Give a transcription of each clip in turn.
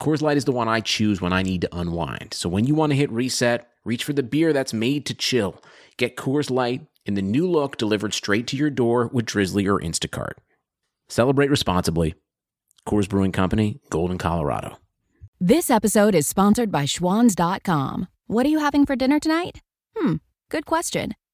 Coors Light is the one I choose when I need to unwind. So when you want to hit reset, reach for the beer that's made to chill. Get Coors Light in the new look delivered straight to your door with Drizzly or Instacart. Celebrate responsibly. Coors Brewing Company, Golden, Colorado. This episode is sponsored by Schwans.com. What are you having for dinner tonight? Hmm, good question.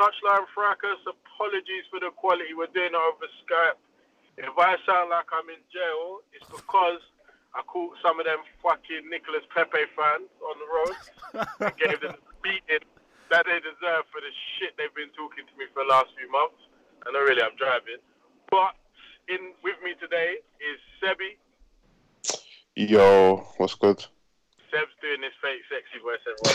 Touchline Fracas. Apologies for the quality. We're doing it over Skype. If I sound like I'm in jail, it's because I caught some of them fucking Nicolas Pepe fans on the road and gave them the beating that they deserve for the shit they've been talking to me for the last few months. I know really I'm driving. But in with me today is Sebi. Yo, what's good? Seb's doing this fake sexy voice everyone.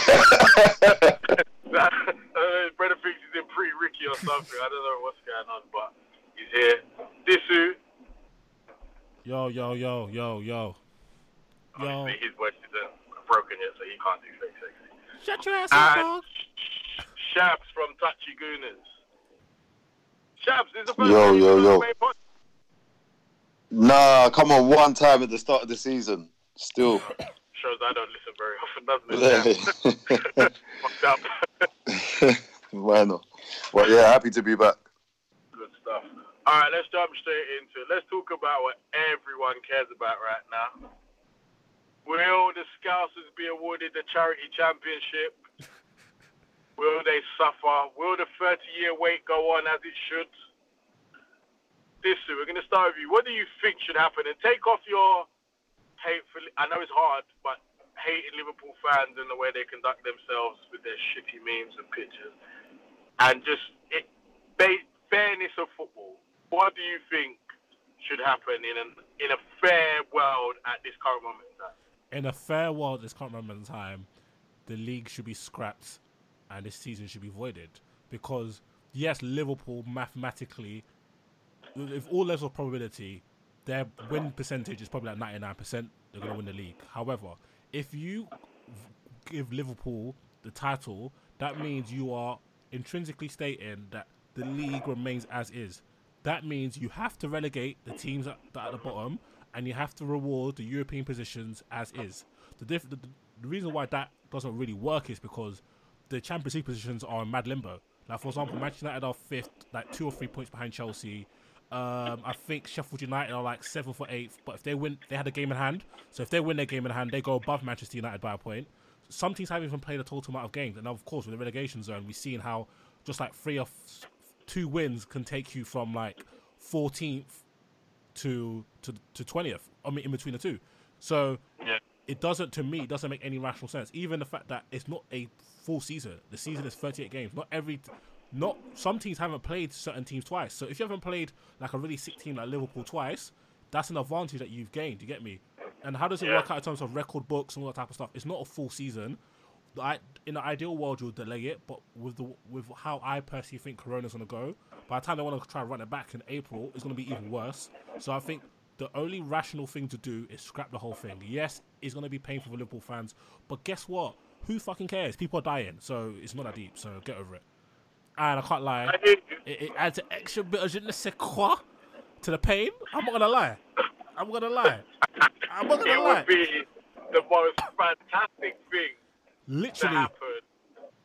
uh, brother thinks he's in pretty Ricky or something. I don't know what's going on, but he's here. Disu, Yo, yo, yo, yo, yo. Yo. obviously his voice isn't broken yet, so he can't do fake sexy. Shut your ass up, And dog. Shabs from Touchy Gooners. Shabs, this is the first Yo, time yo, you've yo. done a main pod- Nah, come on, one time at the start of the season. Still. Shows I don't listen very often, doesn't it? Fucked up. Why not? Well, yeah, happy to be back. Good stuff. All right, let's jump straight into it. Let's talk about what everyone cares about right now. Will the Scousers be awarded the charity championship? Will they suffer? Will the 30 year wait go on as it should? This, we're going to start with you. What do you think should happen? And take off your hateful, I know it's hard, but hating Liverpool fans and the way they conduct themselves with their shitty memes and pictures. And just it, ba- fairness of football. What do you think should happen in an in a fair world at this current moment in time? In a fair world, at this current moment in time, the league should be scrapped and this season should be voided. Because, yes, Liverpool mathematically, with all levels of probability, their win percentage is probably like 99%. They're going to win the league. However, if you give Liverpool the title, that means you are intrinsically stating that the league remains as is. That means you have to relegate the teams at, that are at the bottom, and you have to reward the European positions as is. The, diff- the, the reason why that doesn't really work is because the Champions League positions are in mad limbo. Like for example, Manchester United are fifth, like two or three points behind Chelsea. Um, I think Sheffield United are like seventh or eighth, but if they win, they had a game in hand. So if they win their game in hand, they go above Manchester United by a point. Some teams haven't even played a total amount of games, and of course, with the relegation zone, we've seen how just like three or f- two wins can take you from like 14th to to to 20th. I mean, in between the two. So Yeah. it doesn't to me it doesn't make any rational sense. Even the fact that it's not a full season. The season is 38 games. Not every not some teams haven't played certain teams twice. So if you haven't played like a really sick team like Liverpool twice, that's an advantage that you've gained. You get me? And how does it Yeah. work out in terms of record books and all that type of stuff? It's not a full season. I, in the ideal world, you'll delay it, but with the with how I personally think Corona's gonna go, by the time they want to try and run it back in April, it's gonna be even worse. So I think the only rational thing to do is scrap the whole thing. Yes, it's gonna be painful for Liverpool fans, but guess what? Who fucking cares? People are dying, so it's not that deep. So get over it. And I can't lie, I it, it adds an extra bit of je ne sais quoi to the pain. I'm not gonna lie. I'm gonna lie. I'm not gonna lie. would be the most fantastic thing Literally.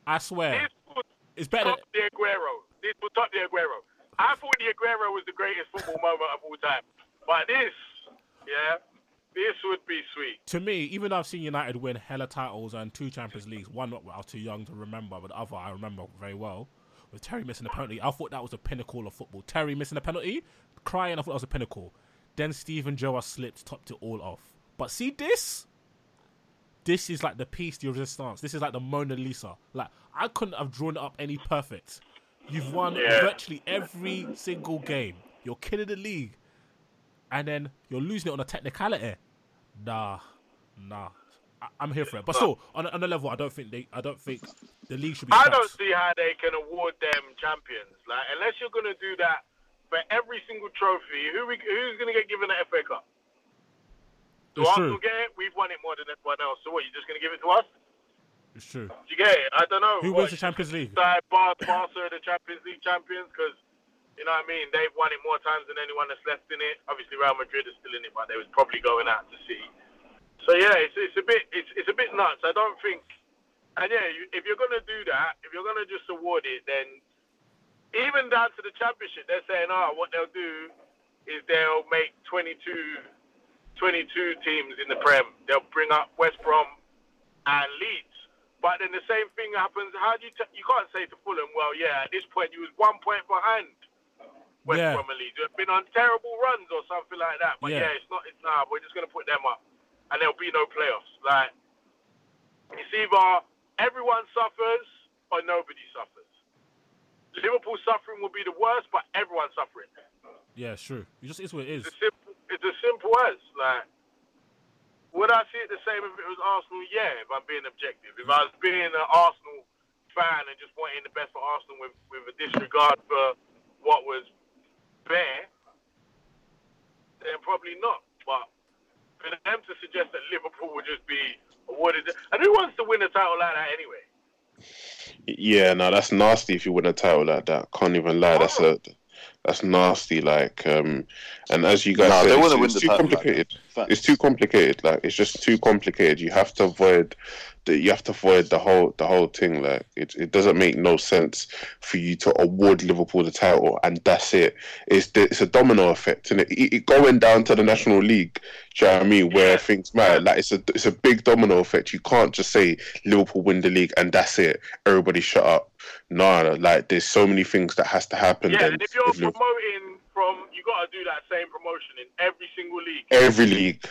I swear, This would it's better. top the Aguero. This would top the Aguero. I thought the Aguero was the greatest football moment of all time. But this, yeah, this would be sweet. To me, even though I've seen United win hella titles and two Champions Leagues, one I was too young to remember, but the other I remember very well. With Terry missing a penalty, I thought that was the pinnacle of football. Terry missing a penalty, crying, I thought that was a pinnacle. Then Steven Gerrard slipped, topped it all off. But see this? This is like the piece de resistance. This is like the Mona Lisa. Like I couldn't have drawn it up any perfect. You've won Yeah. virtually every single game. You're killing the league, and then you're losing it on a technicality. Nah, nah. I, I'm here for it. But still, on, a- on a level, I don't think they. I don't think the league should be. I don't see how they can award them champions. Like, unless you're going to do that for every single trophy, who we, who's going to get given the FA Cup? Do It's Arsenal true. get it? We've won it more than everyone else. So what? You're just going to give it to us? It's true. Do you get it? I don't know. Who What, wins the Champions League? Side Bar- Barca are the Champions League champions because you know what I mean. They've won it more times than anyone that's left in it. Obviously, Real Madrid is still in it, but they was probably going out to see. So yeah, it's it's a bit it's it's a bit nuts. I don't think. And yeah, you, if you're gonna do that, if you're gonna just award it, then even down to the championship, they're saying, oh, what they'll do is they'll make 22, 22 teams in the Prem. They'll bring up West Brom and Leeds. But then the same thing happens. How do you? T- you can't say to Fulham, well, yeah, at this point you was one point behind West Yeah. Brom and Leeds. You've been on terrible runs or something like that. But Yeah. yeah, it's not. It's nah. We're just gonna put them up, and there'll be no playoffs. Like it's either everyone suffers or nobody suffers. Liverpool suffering will be the worst, but everyone's suffering. Yeah, it's true. It just is what it is. It's as simple, it's as simple as like. Would I see it the same if it was Arsenal? Yeah, if I'm being objective. If I was being an Arsenal fan and just wanting the best for Arsenal with, with a disregard for what was there, then probably not. But for them to suggest that Liverpool would just be awarded, and who wants to win a title like that anyway? Yeah, no, that's nasty if you win a title like that. Can't even lie. That's a that's nasty. Like, um, and as you guys Nah, said, they it's, wouldn't win it's the too title like complicated. It's too complicated. Like, it's just too complicated. You have to avoid the you have to avoid the whole the whole thing. Like, it it doesn't make no sense for you to award Liverpool the title and that's it. It's the, it's a domino effect, and it, it, it going down to the National League. Do you know what I mean? Where things matter. Like, it's a it's a big domino effect. You can't just say Liverpool win the league and that's it. Everybody shut up. No, no, like there's so many things that has to happen. Yeah, then and if you're if Liverpool- promoting from, you got to do that same promotion in every single league. every league.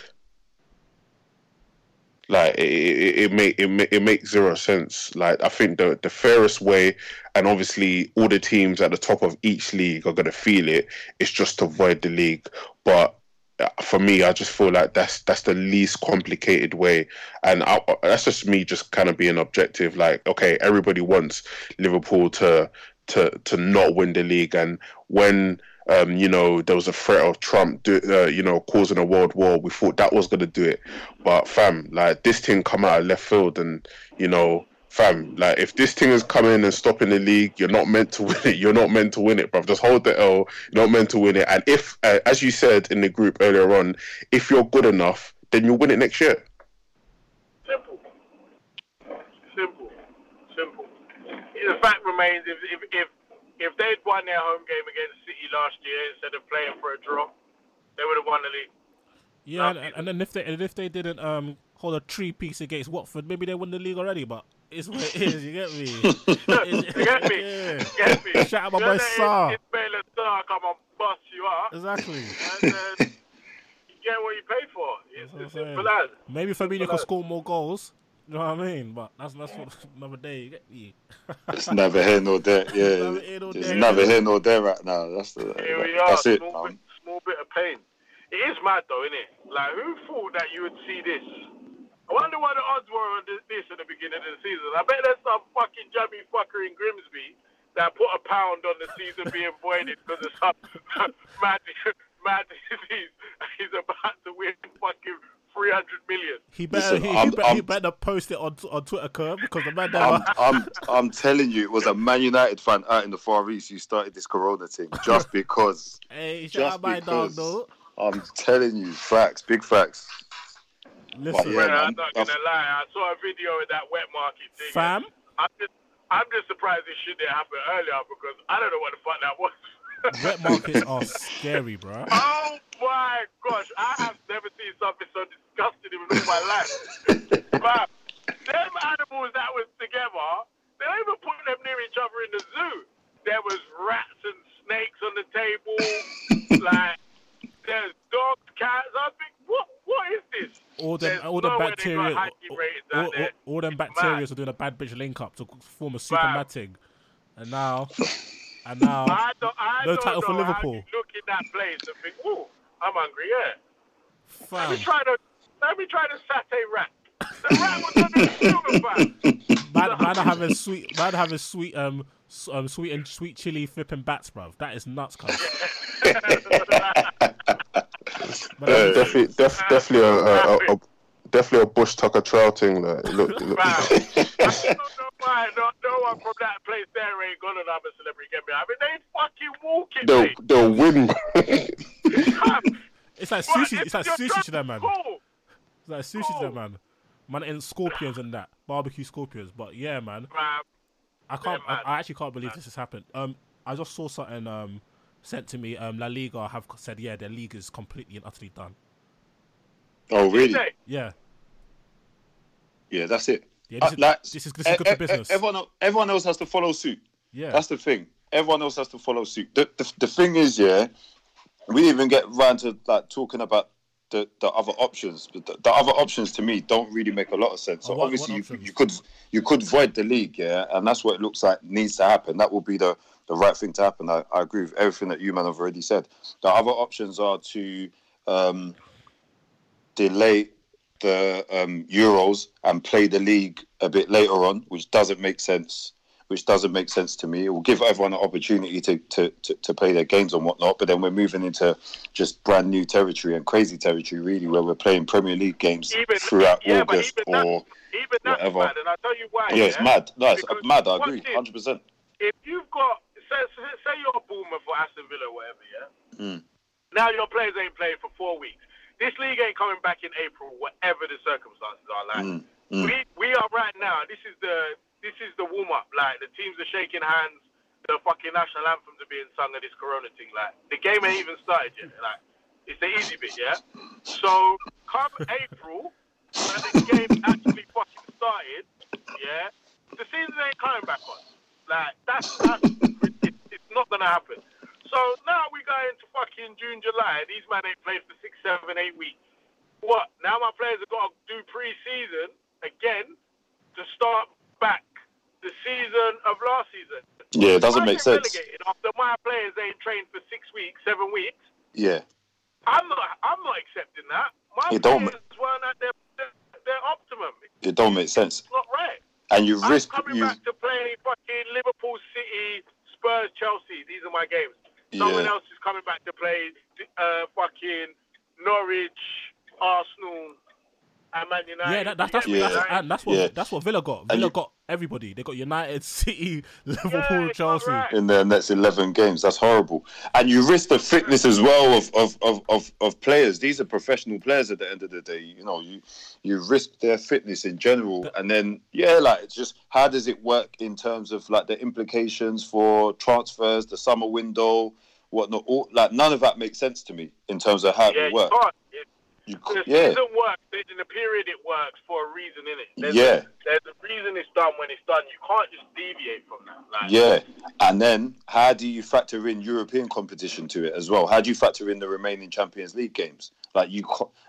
Like it, it, it make it, it makes zero sense. Like I think the the fairest way, and obviously all the teams at the top of each league are gonna feel it. it. Is just to avoid the league. But uh, for me, I just feel like that's that's the least complicated way, and I, that's just me just kind of being objective. Like okay, everybody wants Liverpool to to to not win the league, and when um, you know, there was a threat of Trump, do, uh, you know, causing a world war. We thought that was going to do it, but fam, like this thing come out of left field, and you know, fam, like if this thing is coming and stopping the league, you're not meant to win it. You're not meant to win it, bruv. Just hold the L. You're not meant to win it. And if, uh, as you said in the group earlier on, if you're good enough, then you'll win it next year. Simple. Simple. Simple. The fact remains, if if if, if they'd won their home game against City last year instead of playing for a draw, they would have won the league. Yeah, and, and then if they and if they didn't um hold a three piece against Watford, maybe they won the league already. But it's what it is. You get me? You get me? Yeah. You get me? Shout out my boy let Sarr. Ismail Sarr come and bust you up, Exactly. and then you get what you pay for. It's That's as simple as. Maybe Fabinho But, could uh, score more goals. You know what I mean? But that's that's what, another day. You get me? It's never here nor there. Yeah, Neither here nor it's there. neither here nor there right now. That's the Here we are. that's it. small, man. bit, small bit of pain. it is mad though, isn't it? Like, who thought that you would see this? I wonder what the odds were on this, this at the beginning of the season. I bet there's some fucking jammy fucker in Grimsby that put a pound on the season being voided because of some mad, mad disease. He's about to win fucking 300 million. He better, Listen, he, he, I'm- better, he I'm- better post it on on Twitter, Curve, because the man I'm. I'm, I'm telling you, it was a Man United fan out in the Far East who started this Corona thing just because. Hey, shout just out my dog because. though. I'm telling you, facts, big facts. Listen, yeah, Well, man. I'm not gonna lie. I saw a video of that wet market thing. fam. I'm just, I'm just surprised this shit didn't happen earlier because I don't know what the fuck that was. Wet markets are scary, bro. Oh my gosh, I have never seen something so disgusting in all my life. Fam, them animals that was together, they don't even put them near each other in the zoo. There was rats and snakes on the table, like there's dogs, cats. I think, what, what is this? All them, There's all the no way they got bacteria, all, all, all, all them bacteria are doing a bad bitch link up to form a super thing, and now, and now, I don't, I No don't title know for how Liverpool. you look in that place and think, ooh, I'm hungry, yeah. Let me try to, let me try to satay rat. The rat was under the silver, man, man having sweet, man are having sweet, um, um, sweet and sweet chili flipping bats, bruv. That is nuts, cuz. Uh, definitely, def, definitely a, a, a, a definitely a bush tucker trout thing. Like, look, look. Fam. I don't know why no, no one from that place there ain't gonna have a celebrity get me. I mean, they fucking walking, they'll mate. they'll win. Fam, it's like sushi. It's like sushi to them, man. Cool. It's like sushi to them, man. Man, and scorpions and that barbecue scorpions. But yeah, man, Fam. I can't. Yeah, I, man. I actually can't believe this has happened. Um, I just saw something um sent to me. Um, La Liga have said yeah, their league is completely and utterly done. Oh, really? Yeah, Yeah, that's it. Yeah. This Uh, is like, this is, this is good e- for e- business. Everyone, everyone else has to follow suit. yeah, That's the thing. Everyone else has to follow suit. The, the, the thing is, yeah, we even get round to like talking about the, the other options. But the, the other options to me don't really make a lot of sense. So Oh, what- obviously, what you, you could you could void the league, yeah, and that's what it looks like needs to happen. That will be the the right thing to happen. I, I agree with everything that you man have already said. The other options are to um, delay the um, Euros and play the league a bit later on, which doesn't make sense. Which doesn't make sense to me. It will give everyone an opportunity to, to, to, to play their games and whatnot. But then we're moving into just brand new territory and crazy territory, really, where we're playing Premier League games Even- throughout yeah, August that- or even whatever. mad, and I'll tell you why. yeah, it's mad. No, it's Because mad. I agree, hundred percent. if you've got say, say say you're a boomer for Aston Villa or whatever, yeah. Mm. Now your players ain't playing for four weeks. This league ain't coming back in April, whatever the circumstances are. Like Mm, mm. we we are right now. This is the this is the warm up. Like the teams are shaking hands. The fucking national anthems are being sung at this Corona thing. Like the game ain't even started yet. Like it's the easy bit, yeah. So come April, when the game actually fucking started, yeah, the season ain't coming back on. Like that's that's it, it's not gonna happen. So now we go into fucking June, July. These men ain't played for six, seven, eight weeks. What? Now my players have got to do pre-season again to start back the season of last season. Yeah, it doesn't make sense. After my players ain't trained for six weeks, seven weeks. Yeah, I'm not. I'm not accepting that. My It don't players weren't at their, their, their optimum. it don't make sense. It's not right. And you I'm risk coming you. back to play fucking Liverpool City, Spurs, Chelsea. These are my games. Someone Yeah. else is coming back to play uh, fucking Norwich, Arsenal, and Man United. yeah, that, that, that's, Yeah. that's, and that's what Yeah. that's what Villa got. Villa you- got everybody. They got United, City, Liverpool, Yeah, Chelsea. right. in their next 11 games. That's horrible. And you risk the fitness as well of, of, of, of, of players. These are professional players at the end of the day. You know, you you risk their fitness in general. And then, yeah, like, it's just how does it work in terms of like the implications for transfers, the summer window, whatnot? All, like, none of that makes sense to me in terms of how Yeah, it works. Can't. It, You, the c- yeah, season works in the period it works for a reason, innit? There's Yeah. A, there's a reason it's done when it's done. You can't just deviate from that. Like, Yeah, and then how do you factor in European competition to it as well? How do you factor in the remaining Champions League games? Like you,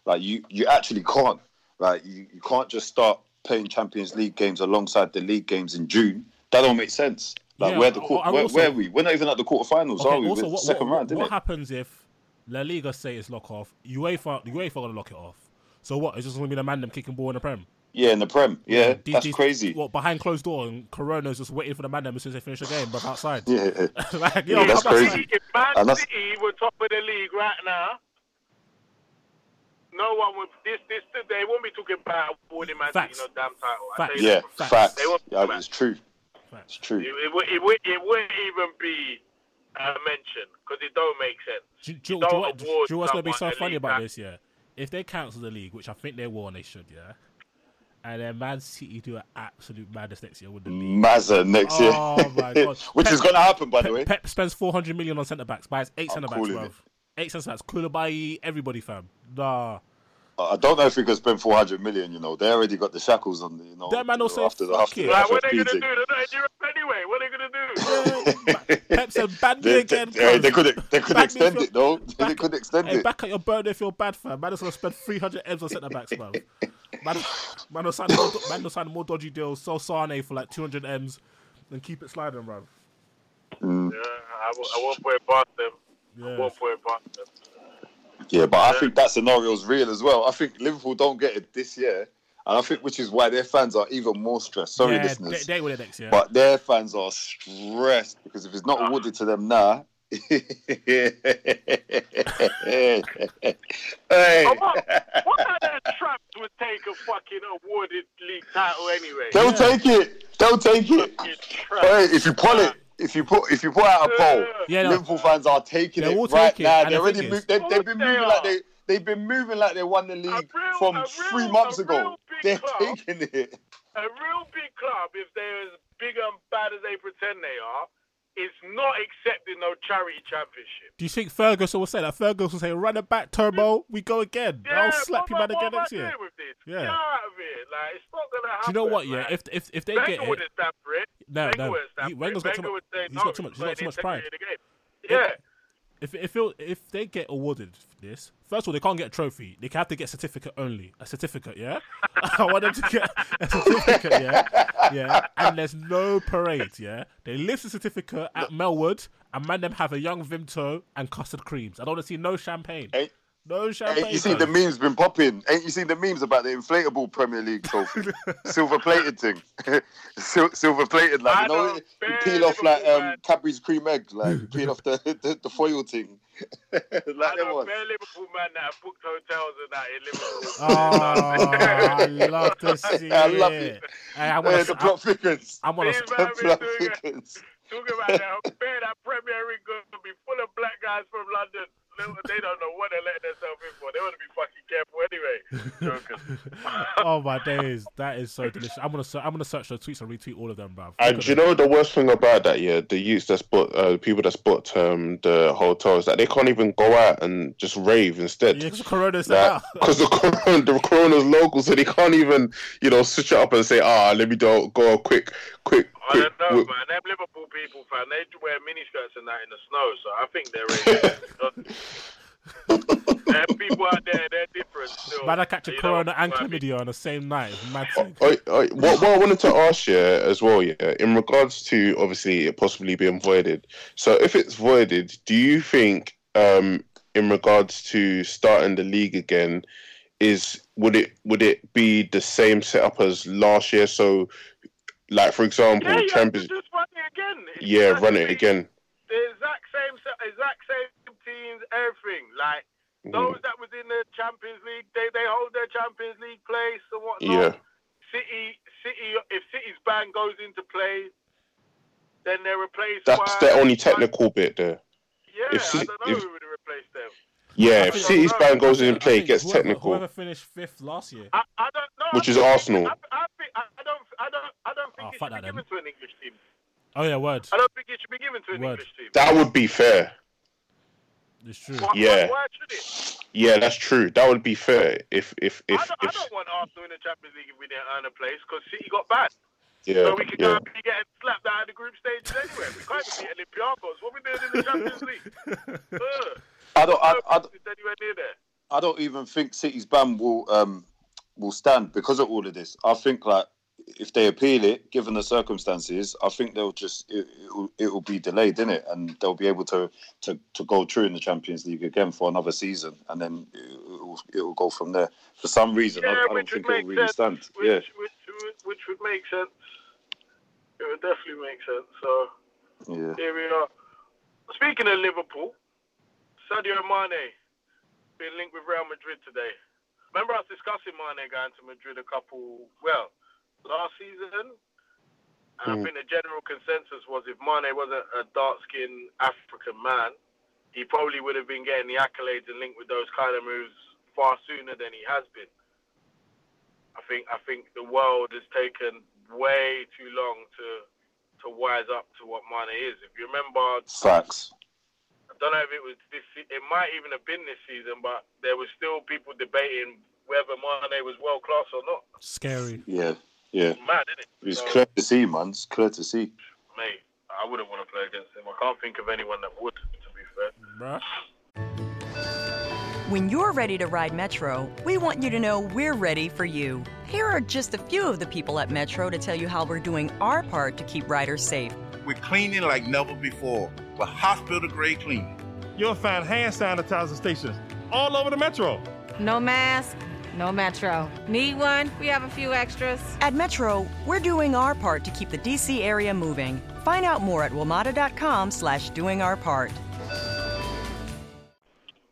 like you, you actually can't. Like you, you can't just start playing Champions League games alongside the league games in June. That don't make sense. Like Yeah, where the I- where, also- where are we? We're not even at the quarterfinals, Okay, are we? also, We're what, second what, round, what, isn't it? happens if La Liga say it's lock off. UEFA, UEFA gonna lock it off. So what? It's just gonna be the man them kicking ball in the prem. Yeah, in the Prem. Yeah, These- that's these- crazy. What behind closed door and Corona's just waiting for the man them as soon as they finish the game, but outside. Yeah, like, yo, Yeah, that's crazy. If Man And that's- City were top of the league right now, no one would. This, this, they won't be talking about awarding Man Facts. City no damn title. I Facts. tell you yeah, that for a fact. facts. They won't Yeah, it's true. Facts. It's true. It, it, would- it, would- it wouldn't even be uh, mentioned because it don't make sense. Do, do, do, don't do, what- do, award do what's gonna be so funny about title. this? Yeah, if they cancel the league, which I think they will and they should, yeah, and then Man City do an absolute madness next year with the league. Mazza next year. Oh my God. Which Pep- is going to happen, by the way. Pep spends 400 million on centre backs, buys eight I'm centre backs, calling it. Eight centre backs, Koulibaly, everybody, fam. Nah. I don't know if we could spend 400 million, you know. They already got the shackles on, you know. That man will say, after the, "Fuck after it." the Like, what are they gonna do? thing. They're not in Europe anyway. What are they gonna do? Pep said, ban me They, they, again. they, they cuz. could they could extend it though. They could extend Hey, it. back at your burn if you're bad, fam. Man is gonna spend 300 M's on centre backs, man. Man, man will sign more, man will sign more dodgy deals, sell Sane for like 200 M's, and keep it sliding, bro. Mm. Yeah, I, w- I won't put it past them. I Yeah. won't put it past them. Yeah, but I think that scenario is real as well. I think Liverpool don't get it this year, and I think which is why their fans are even more stressed. Sorry, yeah, listeners, They, they will next year. but their fans are stressed because if it's not ah. awarded to them now. hey. But what, what kind of traps would take a fucking awarded league title anyway? They'll take it. They'll take it. Hey, if you pull it, if you put if you put out a poll, Yeah, no. Liverpool fans are taking They it will right take now. and They the already thing moved. is- They, Of they've been course they moving like they they've been moving like they won the league real- from a three real- months ago. They're club. taking it. a real big club, if they're as big and bad as they pretend they are, is not accepting no charity championship. Do you think Ferguson will say that? Ferguson will say, run it back, Turbo, we go again. I'll slap you man again next year. Yeah. Get out of here. Like, it's not going to happen. Do you know what, yeah? If if if they Wenger get it, wouldn't stand for it. No, Wenger no. He, Wenger's got too much. He's no, got too much. He's got too much pride. integrity of the game. Yeah. If if it, if they get awarded this, first of all, they can't get a trophy. They have to get certificate only. A certificate, yeah. I want them to get a certificate, yeah, yeah. And there's no parade, yeah. They lift the certificate at Melwood, and man them have a young Vimto and custard creams. I don't want to see no champagne. Ain't, No champagne. ain't you seen the memes been popping? Ain't you seen the memes about the inflatable Premier League trophy, silver plated thing, Sil- silver plated like I you know you peel off like Liverpool, um. Cadbury's cream egg, like peel off the, the the foil thing, like I that know one. bare Liverpool man that have booked hotels and that in Liverpool. Oh, I love to see I love it. it. Hey, I Yeah, want the to. plot thickens. I want These to. man The be plot doing it. thickens. Talking about that, bear that Premier League going to be full of black guys from London. They, they don't know what they're letting themselves in for. They want to be fucking careful anyway. Oh my days, that is so delicious. I'm gonna I'm gonna search those tweets and retweet all of them, bruv. And you know the worst thing about that, yeah, the youths that's bought, uh, people that's bought um, the hotels, that they can't even go out and just rave instead. yeah, because Corona's still. Because the corona, the corona's local, so they can't even, you know, switch it up and say, ah, let me do, go a quick, quick, I don't know, quick- man. Them Liverpool people, fam, they wear miniskirts and that in the snow, so I think they're ready. Them people out there, they're different still. Man, I catch a You know Corona and what chlamydia on the same night. Mad thing. I, I, what, what I wanted to ask you as well, yeah, in regards to obviously it possibly being voided. So if it's voided, do you think, um, in regards to starting the league again, is would it would it be the same setup as last year? So, like for example, Yeah, you have to Champions, just run it again. It's yeah, run it again. The exact same, exact same teams, everything. Like Mm. those that was in the Champions League, they they hold their Champions League place and whatnot. Yeah. City, City. If City's ban goes into play, then they're replaced. That's by, the only by- technical bit there. Yeah, if I don't know if- who would replace them. Yeah, if City's ban goes I in play, it gets whoever, technical. Whoever finished fifth last year. I, I don't know. Which I is don't Arsenal. I, I, think, I don't. I don't. I don't think Oh, it fuck should that be then. given to an English team. Oh yeah, word. I don't think it should be given to an Word. English team. That would be fair. It's true. Why, Yeah. Why, why should it? Yeah, that's true. That would be fair. If if I, if don't, I don't want Arsenal in the Champions League if we didn't earn a place because City got bad. yeah so we could go yeah. be getting slapped out of the group stages anyway. We can't even beat Olympiacos. What we doing in the Champions League? Ugh. I don't. I, No I, business anywhere near there. I don't even think City's ban will um will stand because of all of this. I think like if they appeal it, given the circumstances, I think they'll just it, will it will be delayed, in it, and they'll be able to, to to go through in the Champions League again for another season, and then it will, it will go from there. For some reason, Yeah, I, I don't think would it will really sense. stand. Which, yeah, which, which, which would make sense. It would definitely make sense. So yeah. here we are. Speaking of Liverpool, Sadio Mane being linked with Real Madrid today. Remember us discussing Mane going to Madrid a couple, well, last season? And I Mm. think the general consensus was if Mane wasn't a dark-skinned African man, he probably would have been getting the accolades and linked with those kind of moves far sooner than he has been. I think I think the world has taken way too long to to wise up to what Mane is. If you remember, Facts. I don't know if it was this. It might even have been this season, but there was still people debating whether Mane was world class or not. Scary. Yeah, yeah. Mad, isn't it? It's So, clear to see, man. It's clear to see. mate, I wouldn't want to play against him. I can't think of anyone that would. To be fair. Bruh. When you're ready to ride Metro, we want you to know we're ready for you. Here are just a few of the people at Metro to tell you how we're doing our part to keep riders safe. We're cleaning like never before with hospital grade cleaning. You'll find hand sanitizer stations all over the metro. No mask, no metro. Need one? We have a few extras. At Metro, we're doing our part to keep the DC area moving. Find out more at WMATA.com slash doing our part.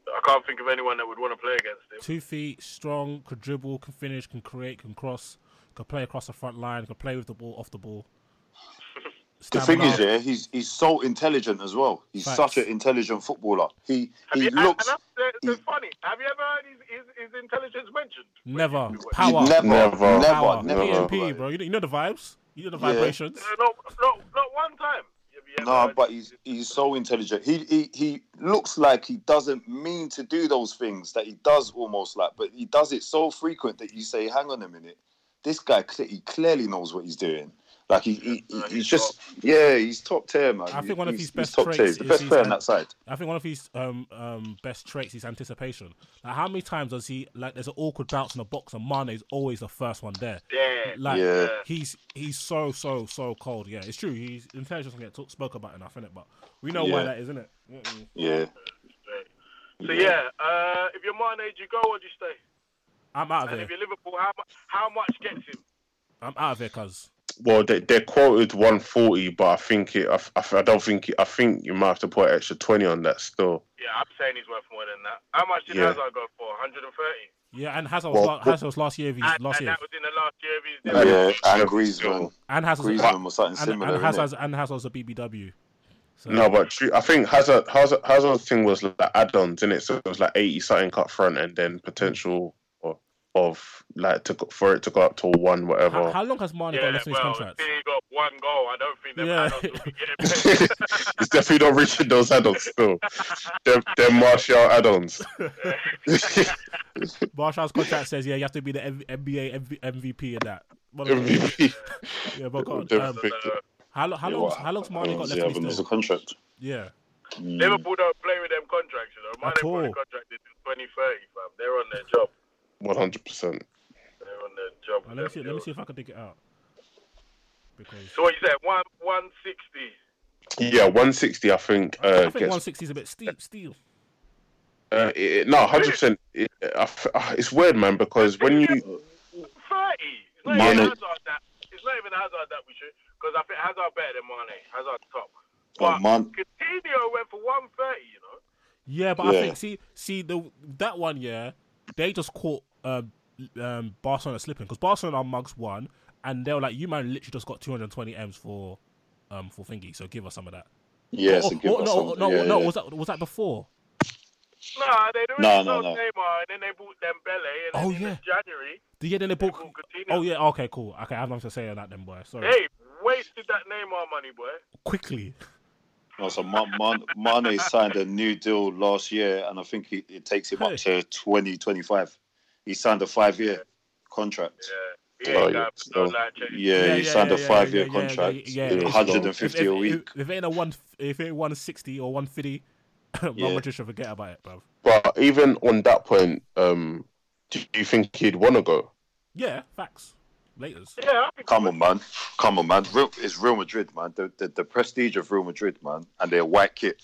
I can't think of anyone that would want to play against him. Two feet, strong, can dribble, can finish, can create, can cross, can play across the front line, can play with the ball, off the ball. The thing Stamina. is, yeah, he's he's so intelligent as well. He's Facts. such an intelligent footballer. He Have he you, looks. and that's the, the he- funny. Have you ever heard his, his, his intelligence mentioned? Never. Power. Never, Never. never, Power. never. PMP, bro. You know, you know the vibes. You know the Yeah. vibrations. Uh, no, no, not one time. Have you ever No, heard but he's he's so intelligent. He he he looks like he doesn't mean to do those things that he does almost like, but he does it so frequent that you say, "Hang on a minute, this guy he clearly knows what he's doing." Like he, he, he he's he's just yeah, he's top tier, man. I think one of He's- his best top tier. traits He's the is best his player on that side. I think one of his um, um, best traits is anticipation. Like how many times does he like? There's an awkward bounce in the box, and Mane is always the first one there. Yeah. Like Yeah. he's he's so so so cold. Yeah, it's true. He's intelligence can get talk, spoke about enough, innit? But we know why Yeah. that is, innit? Mm-mm. Yeah, So yeah, uh, if you're Mane, do you go or do you stay? I'm out of And here. if you're Liverpool, how much how much gets him? I'm out of here, cuz. Well, they they're quoted 140, but I think it. I, I, I don't think it, I think you might have to put extra 20 on that still. Yeah, I'm saying he's worth more than that. How much did Yeah. Hazard go for? 130. Yeah, and Hazard Well, was, la- but- was last year of his And, last and year, that was in the last year of his yeah, Yeah. and Griezmann, and Hazard's Griezmann was something and, similar. and innit? Hazard's and Hazard's a BBW. So, No, but I think Hazard Hazard Hazard's thing was like add-ons in it, so it was like 80 something up front, and then potential of, of like to for it to go up to one whatever. how, how long has Mane Yeah, got left in his well, contract? he got one goal. I don't think them Yeah. add-ons will be getting paid. it's definitely not reaching those add-ons still. They're, they're Martial add-ons. Martial's contract says yeah, you have to be the M- NBA MV- MVP in that. One MVP. Yeah, but God, They're um, how lo- how Yeah, long what- how long's Mane got left but in his contract. Yeah, Liverpool don't play with them contracts, you know. Mane At got a contract until 2030, fam. They're on their job. 100%. They're on their job. Uh, let me see. Let me see if I can dig it out. Because So what you said? One one sixty. Yeah, 160 I think I uh, think gets 160 is a bit steep. Still, uh, it, no 100%. It, uh, it's weird, man, because when you Thirty. It's not Mane- even Hazard that. It's not even Hazard that we should. Because I think Hazard better than Mane. Hazard top. Oh, But man. Coutinho went for one thirty. You know. yeah, but I think see see the that one yeah, they just caught um, um, Barcelona slipping because Barcelona mugs one, and they were like, you man literally just got 220 m's for um for thingy, so give us some of that. Yeah, Oh, so oh, no, no, yeah, no, yeah. was that was that before? Nah, they already No, no, no. Neymar, and then they bought Dembele, and Oh, then yeah. in January The year then they book. bought Coutinho. Oh yeah, okay, cool. Okay, I have nothing to say on that then, boy. Sorry. Hey, wasted that Neymar money, boy. Quickly. No, so Man, Man, Mane signed a new deal last year, and I think he, it takes him up to 2025. He signed a five-year contract. Yeah. He Oh, ain't yeah, got so- no life change. Yeah, Yeah, he yeah, signed yeah, a five-year yeah, yeah, contract, yeah, yeah, yeah. 150 if, a week. If, if it ain't a one, if it ain't 160 or 150, Yeah. Real Madrid should forget about it, bro. But even on that point, um, do you think he'd want to go? Yeah, facts. Laters. Yeah, Come on, man. Come on, man. Real, it's Real Madrid, man. The, the the prestige of Real Madrid, man, and their white kit.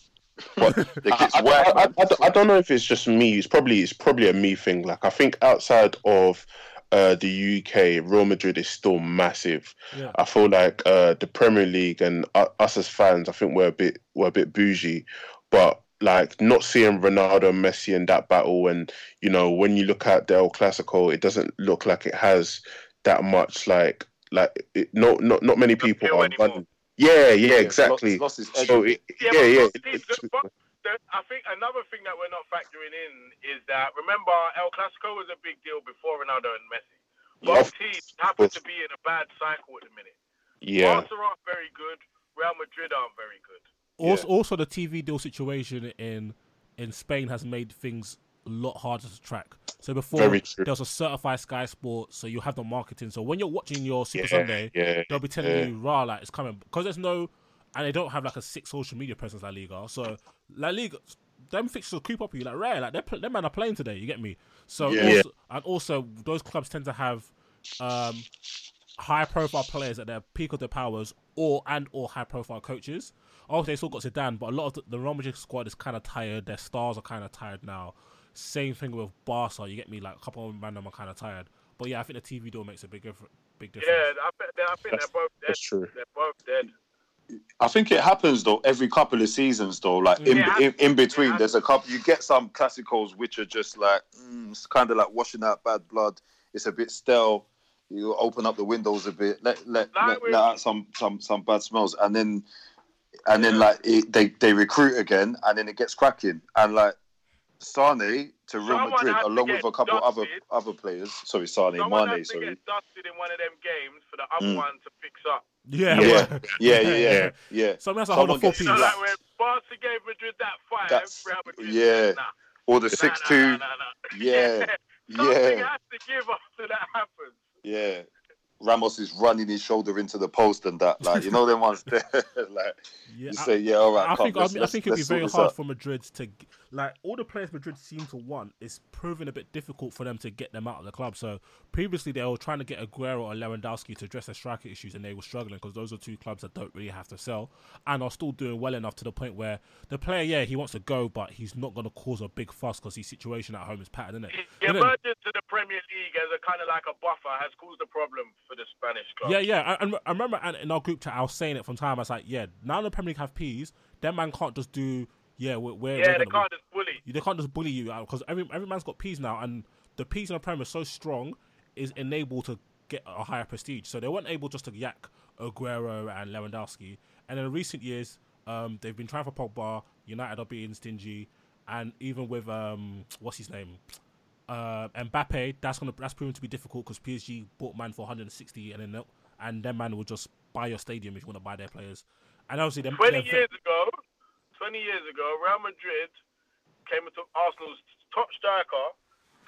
What I, I, white. I. I, I don't- know if it's just me. It's probably it's probably a me thing. Like I think outside of uh, the UK, Real Madrid is still massive. Yeah. I feel like uh, the Premier League and u- us as fans, I think we're a bit we're a bit bougie, but like not seeing Ronaldo and Messi in that battle, and you know when you look at the El Clasico, it doesn't look like it has that much like like it, not not not many people are running. Yeah, yeah, it's lost- exactly. lost. So it, Yeah, yeah, yeah. but see, the- but the- I think another thing that we're not factoring in is that remember El Clasico was a big deal before Ronaldo and Messi. Yeah, Both of teams happen to be in a bad cycle at the minute. Yeah. Barca aren't very good. Real Madrid aren't very good. Also, also the TV deal situation in in Spain has made things a lot harder to track. So before there was a certified Sky Sports, so you have the marketing. So when you're watching your Super Yeah, Sunday, yeah, they'll be telling yeah. you, "Rah, like it's coming," because there's no, and they don't have like a six social media presence La Liga. So La Liga, them fixtures creep up on you like rare, like they're them man are playing today. You get me? So also, and also those clubs tend to have um high profile players at their peak of their powers or and or high profile coaches. Obviously, they still got Zidane, but a lot of the, the Real Madrid squad is kind of tired. Their stars are kind of tired now. Same thing with Barca. You get me? Like a couple of random are kind of tired. But yeah, I think the TV deal makes a big difference. Big difference. Yeah, I, bet- I think That's- they're both dead. that's true. They're both dead. I think it happens though every couple of seasons though. Like in Yeah. in, in between, Yeah. there's a couple. You get some classicals which are just like mm, it's kind of like washing out bad blood. It's a bit stale. You open up the windows a bit, let let Like let, with- let out some some some bad smells, and then and then like it, they they recruit again, and then it gets cracking. And like Sane to Real Someone Madrid, along with a couple other dusted. other players. Sorry, Sane, Someone Mane. has to Sorry. get dusted in one of them games for the other Mm. one to fix up. Yeah, Yeah, well, yeah, yeah, yeah, yeah. Someone has to hold a Someone four piece. So like when Barca gave Madrid that five, That's- Real Madrid yeah. said, nah, Or the nah, six nah, two. nah, nah, nah. Yeah, Something yeah. has to give after that happens. Yeah. Ramos is running his shoulder into the post and that, like you know, them ones there. like Yeah, you I- say, yeah, all right. I come, think let's- I, mean, I let's- think it'd be very hard out. for Madrid to g- like all the players Madrid seem to want. is proving a bit difficult for them to get them out of the club. So previously they were trying to get Aguero or Lewandowski to address their striker issues, and they were struggling because those are two clubs that don't really have to sell and are still doing well enough to the point where the player, yeah, he wants to go, but he's not going to cause a big fuss because his situation at home is patterned, isn't it? The And emergence to the Premier League as a kind of like a buffer has caused a problem for the Spanish club. Yeah, yeah. I, I- I remember in our group chat, I was saying it from time. I was like, yeah, now the Premier League have peas. That man can't just do, yeah, we're Yeah, they can't just bully. they can't just bully you out because every every man's got peas now, and the peas in the Premier is so strong is enabled to get a higher prestige. So they weren't able just to yak Aguero and Lewandowski. And in recent years, um, they've been trying for Pogba. United are being stingy, and even with um, what's his name, uh, Mbappe, that's gonna that's proven to be difficult because PSG bought man for 160, and then and then man will just buy your stadium if you want to buy their players. And obviously, them 20 them- years ago, 20 years ago, Real Madrid came into Arsenal's top striker,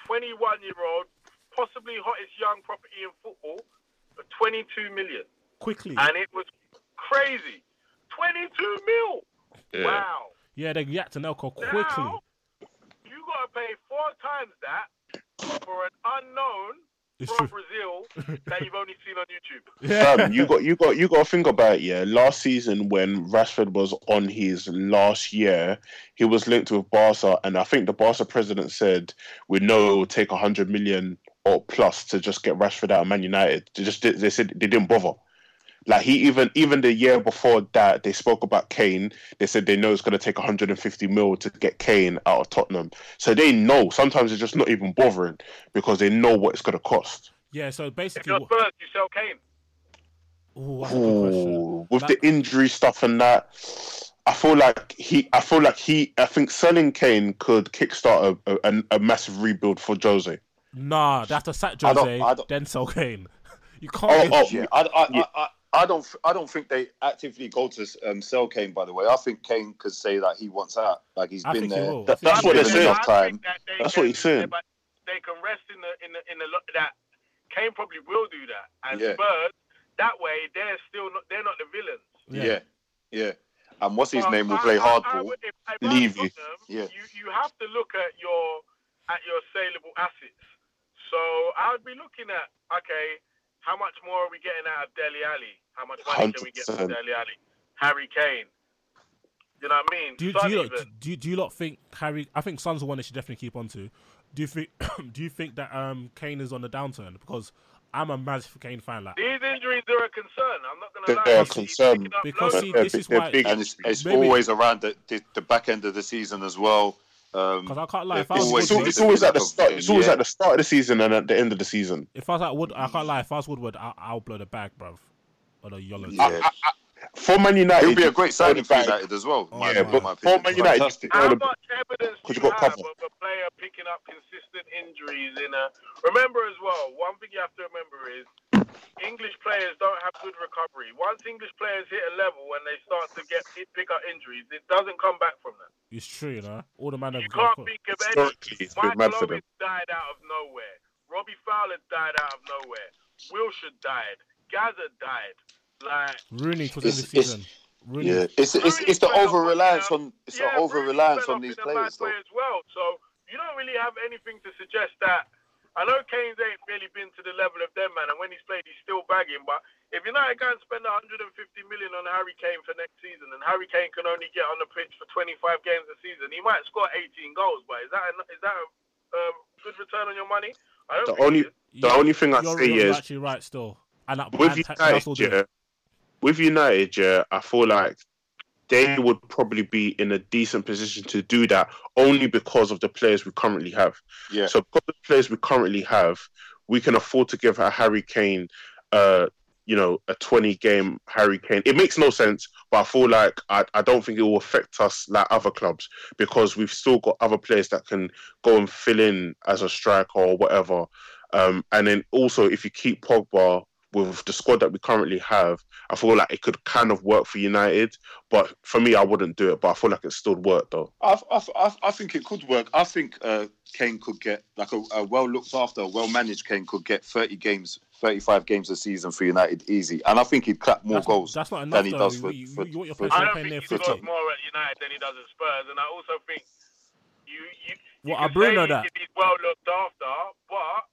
21 year old, possibly hottest young property in football, for 22 million. quickly. And it was crazy. 22 mil! Yeah. Wow. Yeah, they yacked Anelka quickly. Now, you got to pay four times that for an unknown It's from true. Brazil that you've only seen on YouTube. Fam, you got you got you got to think about it, yeah. Last season when Rashford was on his last year, he was linked with Barca, and I think the Barca president said, "We know it will take hundred million or plus to just get Rashford out of Man United." They just they said they didn't bother. Like he even even the year before that, they spoke about Kane. They said they know it's going to take 150 mil to get Kane out of Tottenham. So they know. Sometimes they're just not even bothering because they know what it's going to cost. Yeah, so If basically, you're Spurs, you sell Kane. Ooh, that's a good question. Ooh, with Like- the injury stuff and that, I feel like he. I feel like he. I think selling Kane could kickstart a, a, a massive rebuild for Jose. Nah, that's a to sack I don't- Jose, I don't- then sell Kane. You Oh, can't. oh, get- oh, Yeah, I, I, I, I, I don't, I don't think they actively go to um, sell Kane. By the way, I think Kane could say that he wants out. Like he's I been think he there. That- that's what will. they're Given saying. enough I think that they That's can, what he's saying. but they can rest in the in the in the lo- that Kane probably will do that, and Yeah. Spurs that way they're still not they're not the villains. Yeah, yeah. And what's his But name will play I- I hardball. would- if- if I'm Levy. Yeah. You you have to look at your at your saleable assets. So I would be looking at okay, how much more are we getting out of Dele Alli? How much money can we get from 100%. Dele Alli? Harry Kane. You know what I mean? Do you, Son do you, even. do you do you lot think Harry? I think Son's the one they should definitely keep on to. Do you think do you think that um Kane is on the downturn? Because I'm a massive Kane fan. Like These injuries are a concern. I'm not going to lie. They're a He's- he's concern. Because see, They're this big- is they're why. big. and it's, it's Maybe- always around the, the the back end of the season as well. Um, Because I can't lie. If I It's was, always- It's, Woodward, it's always at the start. It's always at the start of the season and at the end of the season. if I was at Wood, I can't lie. If I was Woodward, I, I'll blow the bag, bruv. Or the yellow. yeah, For Man United, he'll be a great signing the for. United as well. Oh, Yeah, my but my for. Man United, Fantastic. you How throw the- much evidence do Because you you got have cover. of a player picking up consistent injuries in a? Remember as well, one thing you have to remember is English players don't have good recovery. Once English players hit a level when they start to get pick up injuries, it doesn't come back from that. It's true, you know. All the man You have can't think of any. Historically, it's been mad Michael. Owen died out of nowhere. Robbie Fowler died out of nowhere. Wilshere died. Gazza died. Like Rooney was in It's- the it's- season. Rooney. Yeah, it's it's it's the over reliance on it's yeah, the over reliance on these in a bad players though. way as well. So you don't really have anything to suggest that. I know Kane's ain't really been to the level of them, man, and when he's played, he's still bagging. But if United go and spend 150 million on Harry Kane for next season, and Harry Kane can only get on the pitch for 25 games a season, he might score 18 goals. But is that a, is that a um, good return on your money? I don't The think only it is. the only thing I you're, say is actually right still. And that, with and ta- United, yeah, with United, yeah, I feel like they would probably be in a decent position to do that only because of the players we currently have. Yeah, So because the players we currently have, we can afford to give a Harry Kane, uh, you know, a 20 game Harry Kane. It makes no sense, but I feel like I, I don't think it will affect us like other clubs because we've still got other players that can go and fill in as a striker or whatever. Um, and then also, if you keep Pogba with the squad that we currently have, I feel like it could kind of work for United. But for me, I wouldn't do it. But I feel like it still work though. I, I, I, I think it could work. I think uh, Kane could get like a, a well looked after, well managed Kane could get 30 games, 35 games a season for United easy, and I think he'd clap more That's, goals that's not enough, than he though. does You- for. you, for, you want your for- I to don't think he scores more at United than he does at Spurs, and I also think you you. you Well, I can Bruno say that. if he's well looked after, but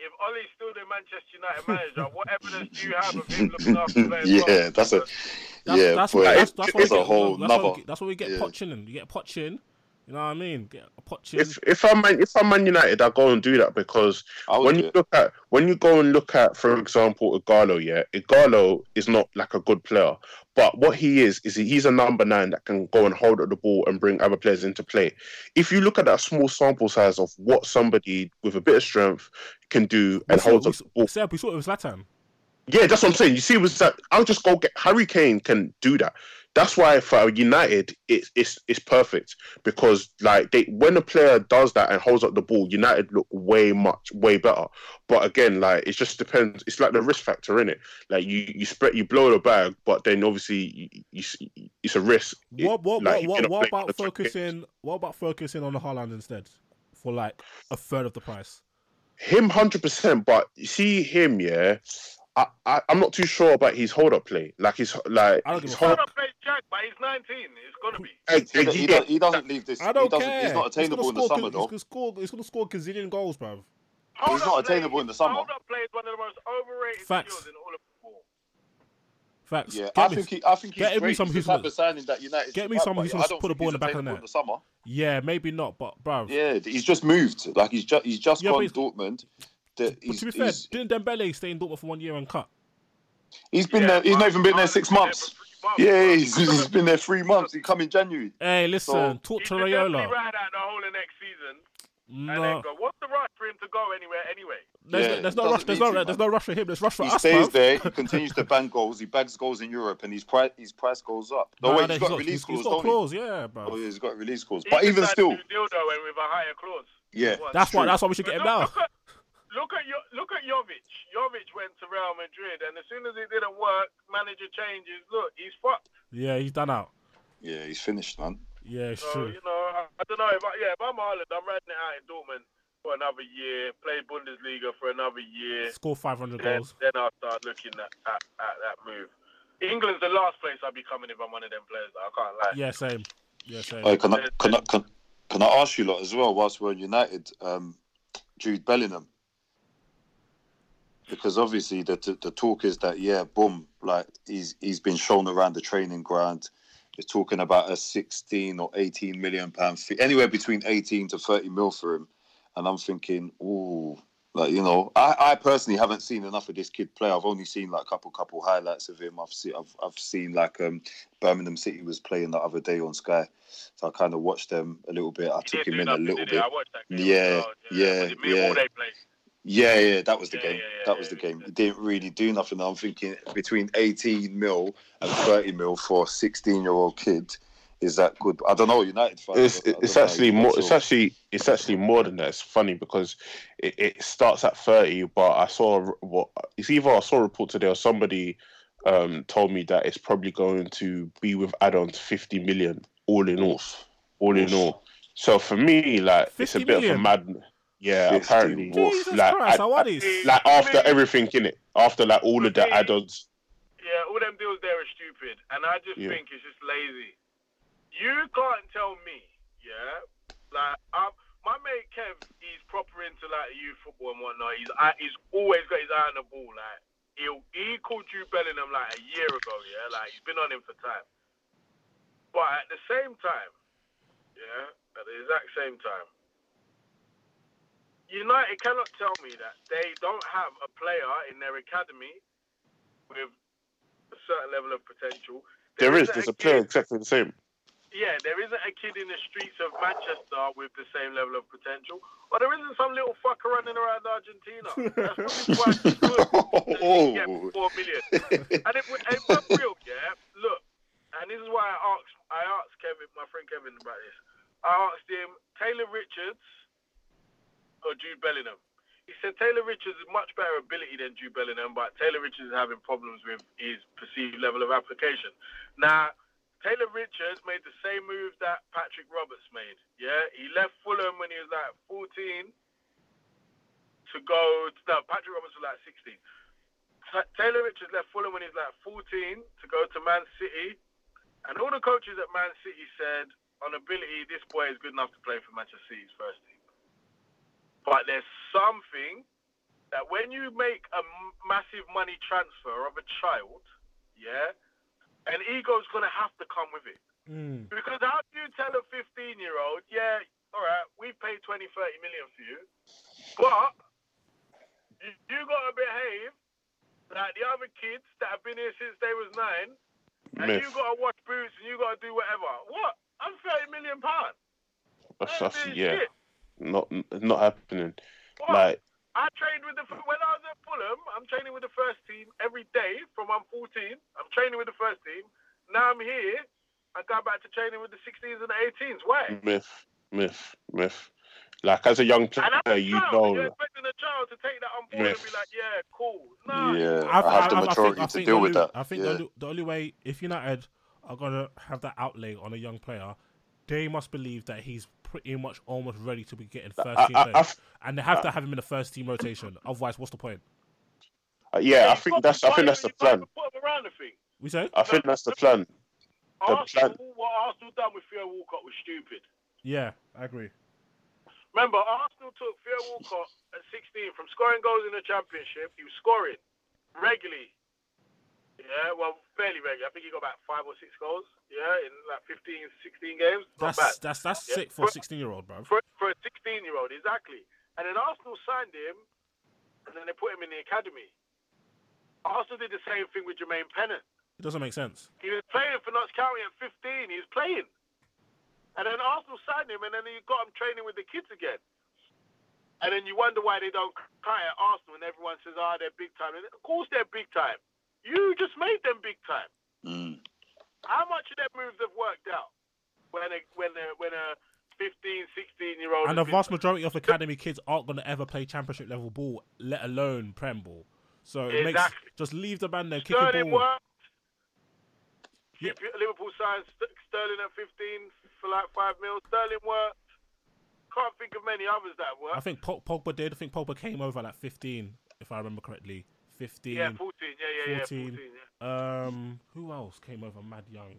if Ollie's still the Manchester United manager, what evidence do you have of him looking after players? yeah, well? that's a That's, yeah, that's, but what, that's, that's it's a whole that's what, nother. we, that's what we get yeah. Poch in. You get Poch in. You know what I mean? Get a Poch. If if I'm Man, if I'm Man United, I go and do that because when you it. look at when you go and look at, for example, Ighalo, yeah, Ighalo is not like a good player, but what he is is he's a number nine that can go and hold up the ball and bring other players into play. If you look at that small sample size of what somebody with a bit of strength can do and holds we, up the ball, Seb, we saw it with Zlatan. yeah, that's what I'm saying. You see, was that I'll just go get Harry Kane can do that. That's why for United, it's it's it's perfect because like they when a player does that and holds up the ball, United look way much way better. But again, like it just depends. It's like the risk factor in it. Like you you spread you blow the bag, but then obviously you, you, it's a risk. What what like, what what, what about focusing? What about focusing on the Haaland instead for like a third of the price? Him hundred percent, but you see him, yeah. I, I I'm not too sure about his hold up play. Like his like I his hold up play Jack, but he's 19. It's gonna be. He, do- he, yeah. do- he doesn't leave this. I don't he doesn't, care. He's not attainable in the gonna summer score, though. He's gonna score. He's gonna score a gazillion goals, bruv. He's not attainable in the summer. Hold up play is one of the most overrated Facts. skills in all of football. Facts. Yeah, Get I me- think he, I think he's get me some He's who's the type gonna- of signing that United. get me someone who's I gonna don't put the think ball in the back of the net. in the summer. Yeah, maybe not, but bro. Yeah, he's just moved. Like he's just he's just Yeah, gone but he's- Dortmund. The, But to be fair, didn't Dembele stay in Dortmund for one year and cut? he's been Yeah, there. He's not even been there six months. for three months, Yeah, he's, he's been there three months. He come in January. Hey, listen, So- talk He to should definitely Raiola. ride out the whole of next season and then No, go. What's the rush for him to go anywhere anyway? there's, Yeah, there's no rush. There's no to, there's no rush for him. There's rush for He us, stays bruv. there. He continues to bang goals. He bags goals in Europe, and his price his price goes up. No, Nah, wait, nah, he's got release he's- he's clause, got clause, yeah, Oh, bro. yeah, he's got release clause. But even still, a new and with a higher clause. yeah, That's why. That's why we should get him now. Look at, look at look at Jovic. Jovic went to Real Madrid, and as soon as it didn't work, manager changes. Look, he's fucked. Yeah, he's done out. yeah, he's finished, man. Yeah, it's So true. you know, I, I don't know. If I, yeah, if I'm Haaland, I'm riding it out in Dortmund for another year, play Bundesliga for another year. Score 500 Then, goals. then I'll start looking at, at, at that move. England's the last place I'll be coming if I'm one of them players. I can't lie. Yeah, same. Yeah, same. Hey, can I can I, can, can I ask you lot as well? Whilst we're in United, um, Jude Bellingham. because obviously the, the the talk is that yeah, boom, like he's he's been shown around the training ground. They're talking about a 16 or 18 million pound fee, anywhere between 18 to 30 mil for him. And I'm thinking, ooh, like you know, I, I personally haven't seen enough of this kid play. I've only seen like a couple couple highlights of him. I've seen I've, I've seen like um, Birmingham City was playing the other day on Sky, so I kind of watched them a little bit. I took him in a little bit. I watched that game Yeah, yeah, Was it me yeah. All they played? Yeah, yeah, that was the Yeah, game. yeah, yeah, that was the game. He didn't really do nothing. I'm thinking between 18 mil and 30 mil for a 16 year old kid. Is that good? I don't know. United fans. It's it's actually more. It's actually it's actually more than that. It's funny because it, it starts at thirty, but I saw what it's either I saw a report today or somebody um, told me that it's probably going to be with add-ons fifty million all in all, all in all. So for me, like it's a 50 bit of a million? Mad. Yeah, 50, apparently, woof. Jesus like, Christ, I- how are these? like after everything in it, after like all of the Okay. add-ons. Yeah, all them deals there are stupid, and I just Yeah. think it's just lazy. You can't tell me, yeah, like um, my mate Kev, he's proper into like youth football and whatnot. He's I, he's always got his eye on the ball. Like he he called Jude Bellingham like a year ago, yeah, like he's been on him for time. But at the same time, yeah, at the exact same time, United cannot tell me that they don't have a player in their academy with a certain level of potential. There There's a kid- player exactly the same. yeah, there isn't a kid in the streets of Manchester with the same level of potential. Or there isn't some little fucker running around Argentina. That's probably he's good. can get four million. and if, we, if I'm real, yeah, look, and this is why I asked, I asked Kevin, my friend Kevin, about this. I asked him, Taylor Richards or Jude Bellingham. He said Taylor Richards has much better ability than Jude Bellingham, but Taylor Richards is having problems with his perceived level of application. Now, Taylor Richards made the same move that Patrick Roberts made. Yeah, he left Fulham when he was like 14 to go. To, no, Patrick Roberts was like 16. Ta- Taylor Richards left Fulham when he was like 14 to go to Man City, and all the coaches at Man City said, on ability, this boy is good enough to play for Manchester City's first team. But there's something that when you make a massive money transfer of a child, yeah, an ego's gonna have to come with it. Mm. Because how do you tell a 15 year old, yeah, all right, we've paid 20, 30 million for you, but you, you got to behave like the other kids that have been here since they was nine, and Myth. you got to wash boots and you got to do whatever. What? I'm 30 million pounds. That's, That's that's yeah, shit. Not not happening. What? Like I trained with the when I was at Fulham. I'm training with the first team every day from I'm 14. I'm training with the first team. Now I'm here. I go back to training with the 16s and the 18s. Why? myth, myth, myth. Like as a young player, a you child. know. You're expecting a child to take that on board and be Myth. like, yeah, cool. No. Yeah, I, I have the I- I maturity think- to deal the with only- that. I think yeah. the, only, the only way, if United are going to have that outlay on a young player, they must believe that he's pretty much almost ready to be getting first I- team I- players. I f- and they have to have him in the first team rotation. Otherwise, what's the point? Uh, yeah, I think that's I think that's the you got to plan. Put him around the thing. We say? I think that's the plan. The Arsenal, plan. what Arsenal done with Theo Walcott was stupid. Yeah, I agree. Remember, Arsenal took Theo Walcott at 16 from scoring goals in the Championship. He was scoring regularly. Yeah, well, fairly regular. I think he got about five or six goals. Yeah, in like 15, 16 games. That's bad. that's that's Yeah. sick for a 16 year old, bro. for, for a 16 year old, exactly. And then Arsenal signed him, and then they put him in the academy. Arsenal did the same thing with Jermaine Pennant. It doesn't make sense. He was playing for Notts County at 15. He was playing. And then Arsenal signed him, and then you got him training with the kids again. And then you wonder why they don't cry at Arsenal, and everyone says, "Ah, they're big time." And of course, they're big time. You just made them big time. Mm. How much of their moves have worked out when a when a when a 15, 16 year old And the vast majority of academy kids aren't going to ever play championship level ball, let alone prem ball. So it makes just leave the man there, kick the Sterling ball. worked. Yeah. Liverpool signed Sterling at 15 for like five mil. Sterling worked. Can't think of many others that worked. I think Pog- Pogba did. I think Pogba came over like 15, if I remember correctly. 15, yeah, 14. Yeah, yeah, 14. yeah, 14. Yeah. Um, who else came over mad young?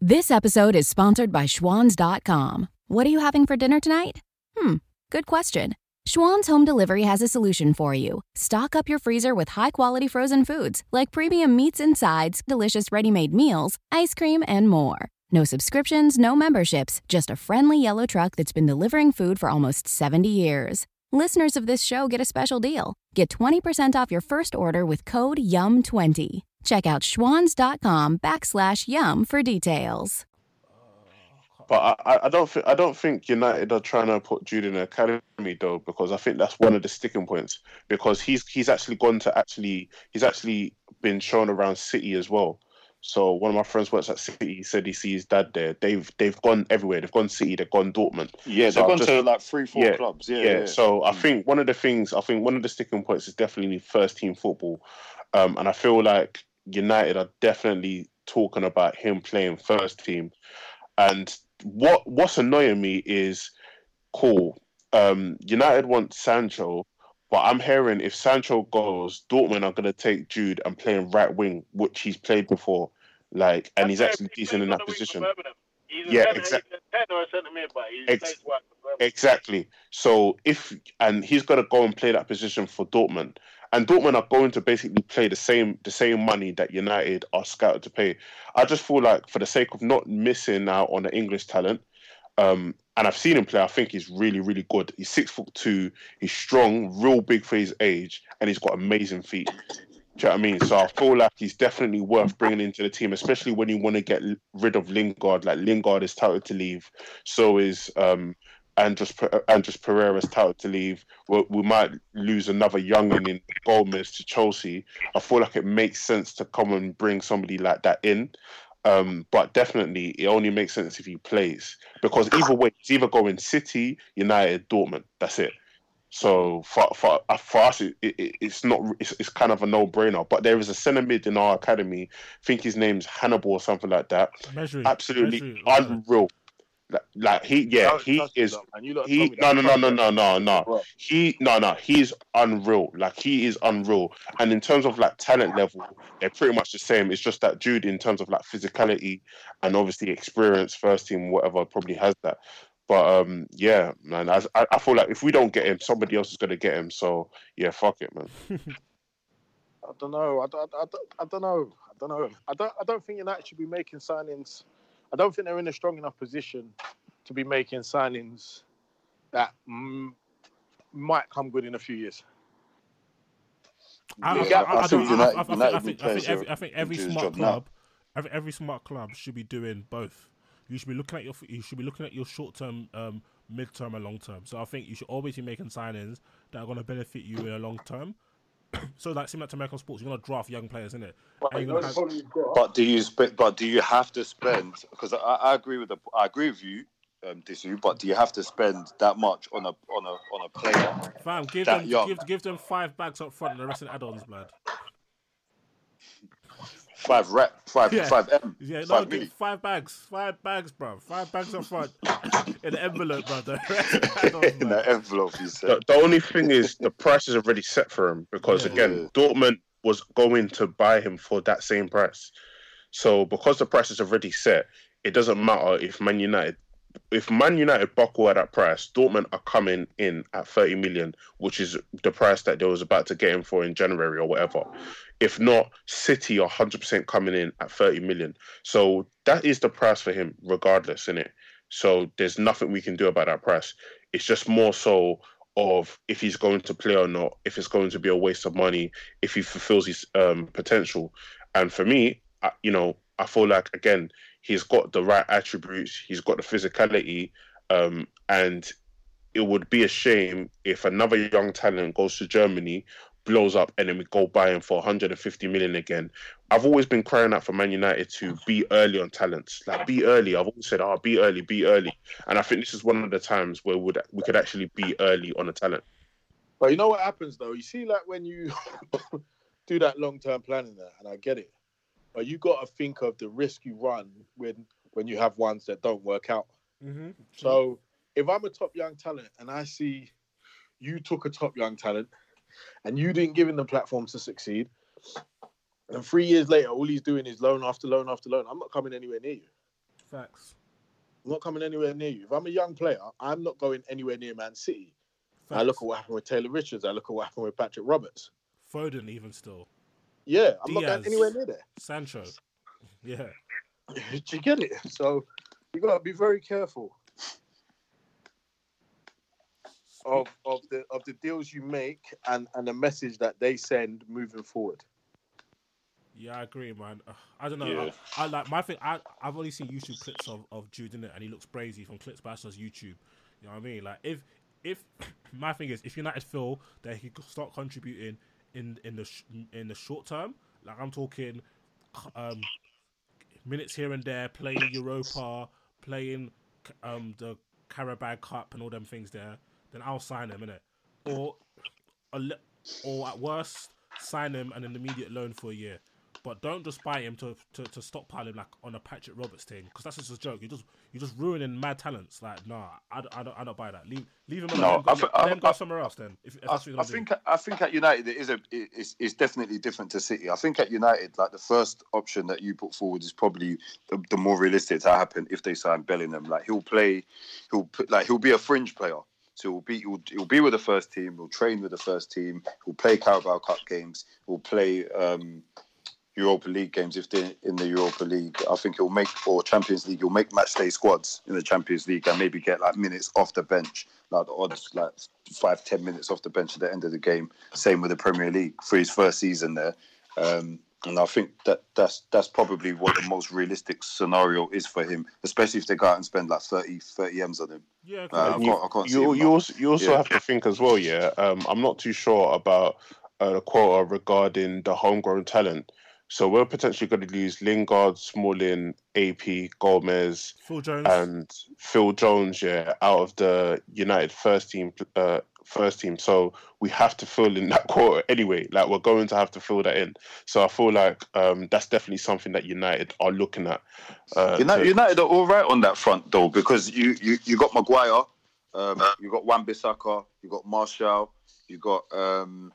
This episode is sponsored by Schwans.com. What are you having for dinner tonight? Hmm, good question. Schwan's Home Delivery has a solution for you. Stock up your freezer with high quality frozen foods like premium meats and sides, delicious ready made meals, ice cream, and more. No subscriptions, no memberships, just a friendly yellow truck that's been delivering food for almost 70 years. Listeners of this show get a special deal. Get 20% off your first order with code YUM20. Check out schwans.com backslash YUM for details. But I, I don't think I don't think United are trying to put Jude in the academy though, because I think that's one of the sticking points. Because he's he's actually gone to actually he's actually been shown around City as well. So one of my friends works at City. He said he sees his dad there. They've they've gone everywhere. They've gone City. They've gone Dortmund. Yeah, So they've I've gone just- to like three, four yeah, clubs. Yeah, yeah. yeah. So I think one of the things, I think one of the sticking points is definitely first team football, um, and I feel like United are definitely talking about him playing first team. And what what's annoying me is, cool. Um, United want Sancho, but I'm hearing if Sancho goes, Dortmund are going to take Jude and play him right wing, which he's played before. Like, and he's actually decent in that position. He's Yeah, centre, exact- he's a ten or a centre mid, but he's Ex- plays well for Birmingham. Exactly. So if and he's gonna go and play that position for Dortmund, and Dortmund are going to basically play the same the same money that United are scouted to pay. I just feel like for the sake of not missing out on the English talent, um, and I've seen him play. I think he's really really good. He's six foot two. He's strong, real big for his age, and he's got amazing feet. Do you know what I mean? So I feel like he's definitely worth bringing into the team, especially when you want to get rid of Lingard. Like Lingard is touted to leave, so is um, Andreas Andreas Pereira's touted to leave. We, we might lose another youngin in Gomez to Chelsea. I feel like it makes sense to come and bring somebody like that in. Um, but definitely, it only makes sense if he plays because either way, he's either going City, United, Dortmund. That's it. So for for uh, for us, it, it, it's not it's, it's kind of a no brainer. But there is a centre mid in our academy. I think his name's Hannibal or something like that. Measuring. Absolutely Measuring. unreal. Like, like he, yeah, Don't he is. though, man. You lot He no no no no no no no. Bro. He no no. He's unreal. Like he is unreal. And in terms of like talent level, they're pretty much the same. It's just that Jude, in terms of like physicality and obviously experience, first team, whatever, probably has that. But um, yeah, man, I, I I feel like if we don't get him, somebody else is gonna get him. So yeah, fuck it, man. I don't know. I don't, I, don't, I don't know. I don't know. I don't. I don't think United should be making signings. I don't think they're in a strong enough position to be making signings that mm, might come good in a few years. I, I, Yeah, I, I, I think I- United- I- I think- United think- think every, I think every smart club, every, every smart club should be doing both. You should be looking at your you should be looking at your short term, um, mid term, and long term. So I think you should always be making signings that are going to benefit you in a long term. So like similar to American sports, you're going to draft young players, isn't it? And have- But do you spend? But do you have to spend? Because I, I agree with the. I agree with you, um, Disu. But do you have to spend that much on a on a on a player? Fam, give them young? give give them five bags up front and the rest of the add-ons, blood. Five rep, five Yeah. five m, Yeah, no, five give milli. five bags, five bags, bro, five bags up front in the envelope, bro. The rest of the in man. that envelope. You The, said. the only thing is the price is already set for him because Yeah. again, Dortmund was going to buy him for that same price. So because the price is already set, it doesn't matter if Man United if Man United buckle at that price, Dortmund are coming in at 30 million, which is the price that they was about to get him for in January or whatever. If not, City are 100% coming in at 30 million. So that is the price for him, regardless, isn't it? So there's nothing we can do about that price. It's just more so of if he's going to play or not, if it's going to be a waste of money, if he fulfills his um, potential. And for me, I, you know, I feel like again he's got the right attributes, he's got the physicality, um, and it would be a shame if another young talent goes to Germany, blows up, and then we go buy him for 150 million again. I've always been crying out for Man United to be early on talents, like be early. I've always said, "Oh, be early, be early," and I think this is one of the times where would we could actually be early on a talent. But you know what happens though? You see, like when you do that long term planning, there, and I get it, but you got to think of the risk you run when when you have ones that don't work out. Mm-hmm. So if I'm a top young talent and I see you took a top young talent and you didn't give him the platform to succeed, and three years later all he's doing is loan after loan after loan, I'm not coming anywhere near you. Facts. I'm not coming anywhere near you. If I'm a young player, I'm not going anywhere near Man City. I look at what happened with Taylor Richards. I look at what happened with Patrick Roberts. Foden even still. Yeah, I'm not going anywhere near there. Sancho. Yeah. Do you get it? So you got to be very careful of of the of the deals you make and and the message that they send moving forward. Yeah, I agree, man. I don't know. Yeah. I, I like my thing. I I've only seen YouTube clips of, of Jude in it, and he looks brazy from clips by just YouTube. You know what I mean? Like if if my thing is if United feel that he could start contributing in in the sh- in the short term, like I'm talking, um, minutes here and there, playing Europa, playing um the Carabao Cup and all them things there, then I'll sign him, innit? Or a le- or at worst, sign him and an immediate loan for a year. But don't just buy him to, to, to stockpile him like on a Patrick Roberts thing because that's just a joke. You just you just ruining mad talents. Like nah, I, don't- I don't I don't buy that. Leave leave him alone. No, go, I let him go somewhere else then. If, if I, that's what you're I think do. I think at United it is a it's, it's definitely different to City. I think at United, like the first option that you put forward is probably the, the more realistic to happen if they sign Bellingham. Like he'll play, he'll put, like he'll be a fringe player. So he'll be he'll, he'll be with the first team. He'll train with the first team. He'll play Carabao Cup games. He'll play um, Europa League games if they're in the Europa League. I think he'll make or Champions League. He'll make match day squads in the Champions League and maybe get like minutes off the bench, like the odds, like five ten minutes off the bench at the end of the game. Same with the Premier League for his first season there. Um, and I think that that's that's probably what the most realistic scenario is for him, especially if they go out and spend like 30, 30 m's on him. Yeah, Uh, I you, can't, I can't you, you also, you also Yeah. have to think as well, yeah. Um, I'm not too sure about uh, the quota regarding the homegrown talent. So we're potentially going to lose Lingard, Smalling, AP, Gomez, Phil Jones. and Phil Jones, yeah, out of the United first team, uh, first team. So we have to fill in that quarter anyway. Like we're going to have to fill that in. So I feel like um, that's definitely something that United are looking at. Uh, United, to- United are all right on that front though, because you you, you got Maguire, um, you got Wan Bissaka, you got Martial, you got um,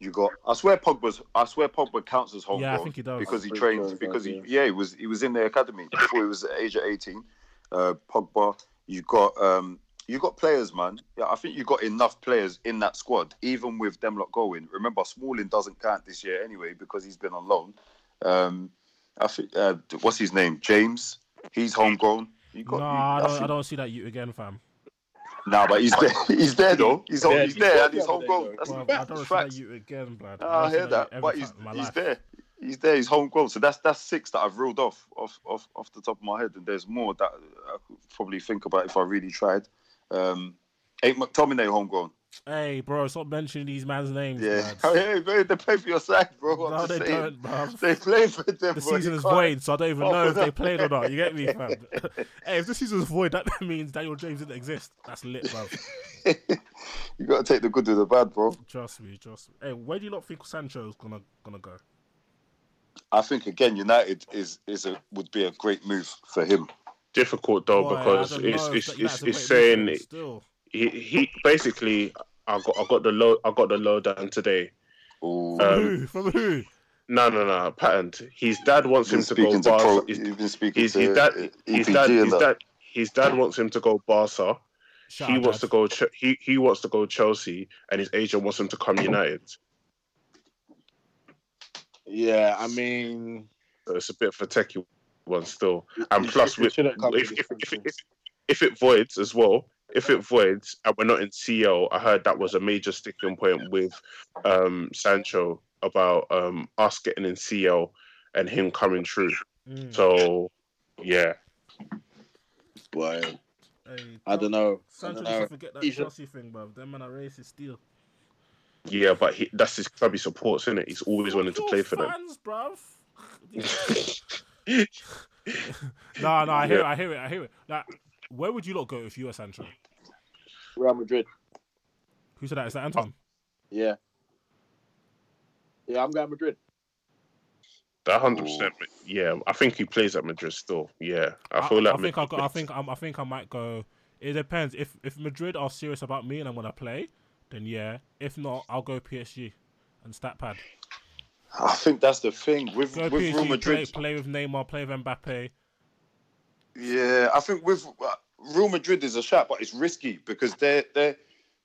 you got. I swear Pogba's. I swear Pogba counts as homegrown. Yeah, I think he does. because he Pretty trained. sure he because does, he yeah. yeah he was he was in the academy before he was at age of eighteen. Uh, Pogba, you got um. You got players, man. Yeah, I think you got enough players in that squad, even with them lot going. Remember, Smalling doesn't count this year anyway because he's been on loan. Um, I think uh, what's his name? James. He's homegrown. You got. no, you- I don't, I think- don't see that you again, fam. Nah, but he's there. He's there though. He's, home, he's he's there there and he's the other day, homegrown. That's Well, the I don't see facts. that you again, blood. I don't hear that, but he's time in my he's there. He's there. He's homegrown. So that's that's six that I've ruled off off off off the top of my head, and there's more that I could probably think about if I really tried. Um, ain't McTominay homegrown? Hey, bro, stop mentioning these man's names. Yeah. Oh, hey, man, they play for your side, bro. I'm No, they saying. don't, bruv. They play for them. The season is can't- void, so I don't even know if they played or not. You get me, fam? hey, if the season's void, that means Daniel James didn't exist. That's lit, bro. you got to take the good with the bad, bro. Trust me, trust me. Hey, where do you not think Sancho's gonna gonna go? I think again, United is is a would be a great move for him. difficult though Boy, because don't it's it's it's, it's saying move for him still. He, he basically I got I got the low I got the lowdown today. Ooh. From Um, who? From who? No, no, no, patent. His dad wants Been him to go speaking to Barca. pro, his, been speaking his, to his dad, uh, his dad, and his dad, his dad wants him to go Barca. Shout he wants Dad. to go. Ch- he he wants to go Chelsea, and his agent wants him to come United. Yeah, I mean, So it's a bit of a techie one still. And plus, with, shouldn't if, if, if, if, if it voids as well, if it voids and we're not in CL, I heard that was a major sticking point with um, Sancho about um, us getting in CL and him coming through. Mm. So, yeah. Boy, Hey, I don't know. Sancho don't needs know. to forget that He should- thing, bro. Them man are racist still. Yeah, but he, that's his club he supports, isn't it? He's always wanted to play your for them. fans, bruv. no, no, I hear Yeah. it, I hear it, I hear it. Like, where would you lot go if you were Sancho? Real Madrid. Who said that? Is that Anton? Yeah. Yeah, I'm going Madrid. That hundred percent. Yeah, I think he plays at Madrid still. Yeah, I feel like I think I, Madrid- go, I think I'm, I think I might go. It depends. If if Madrid are serious about me and I'm gonna play, then yeah. If not, I'll go PSG and stat pad. I think that's the thing with Go with PSG, Real play, Madrid. play with Neymar, play with Mbappe. Yeah, I think with uh, Real Madrid is a shot, but it's risky because they're they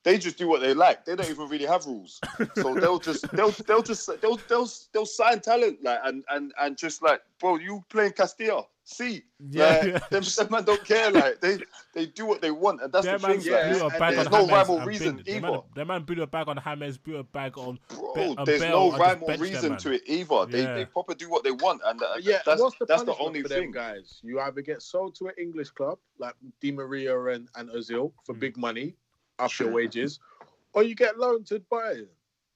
they just do what they like. They don't even really have rules, so they'll just they'll they'll just they'll they'll they'll sign talent like and and and just like bro, you playing Castilla. See, Yeah, like, yeah. Them, them man don't care. Like they, they do what they want, and that's Their the man thing. blew a bag there's on no James rhyme reason binned. Their either. man, their man blew a bag on James, blew a bag on. Bro, Be- there's Bale no and rhyme or reason to it either. They, Yeah. they proper do what they want, and uh, Yeah, that's what's the that's the only for them thing. guys? You either get sold to an English club like Di Maria and, and Ozil for Hmm. big money, up your wages, or you get loaned to Bayern.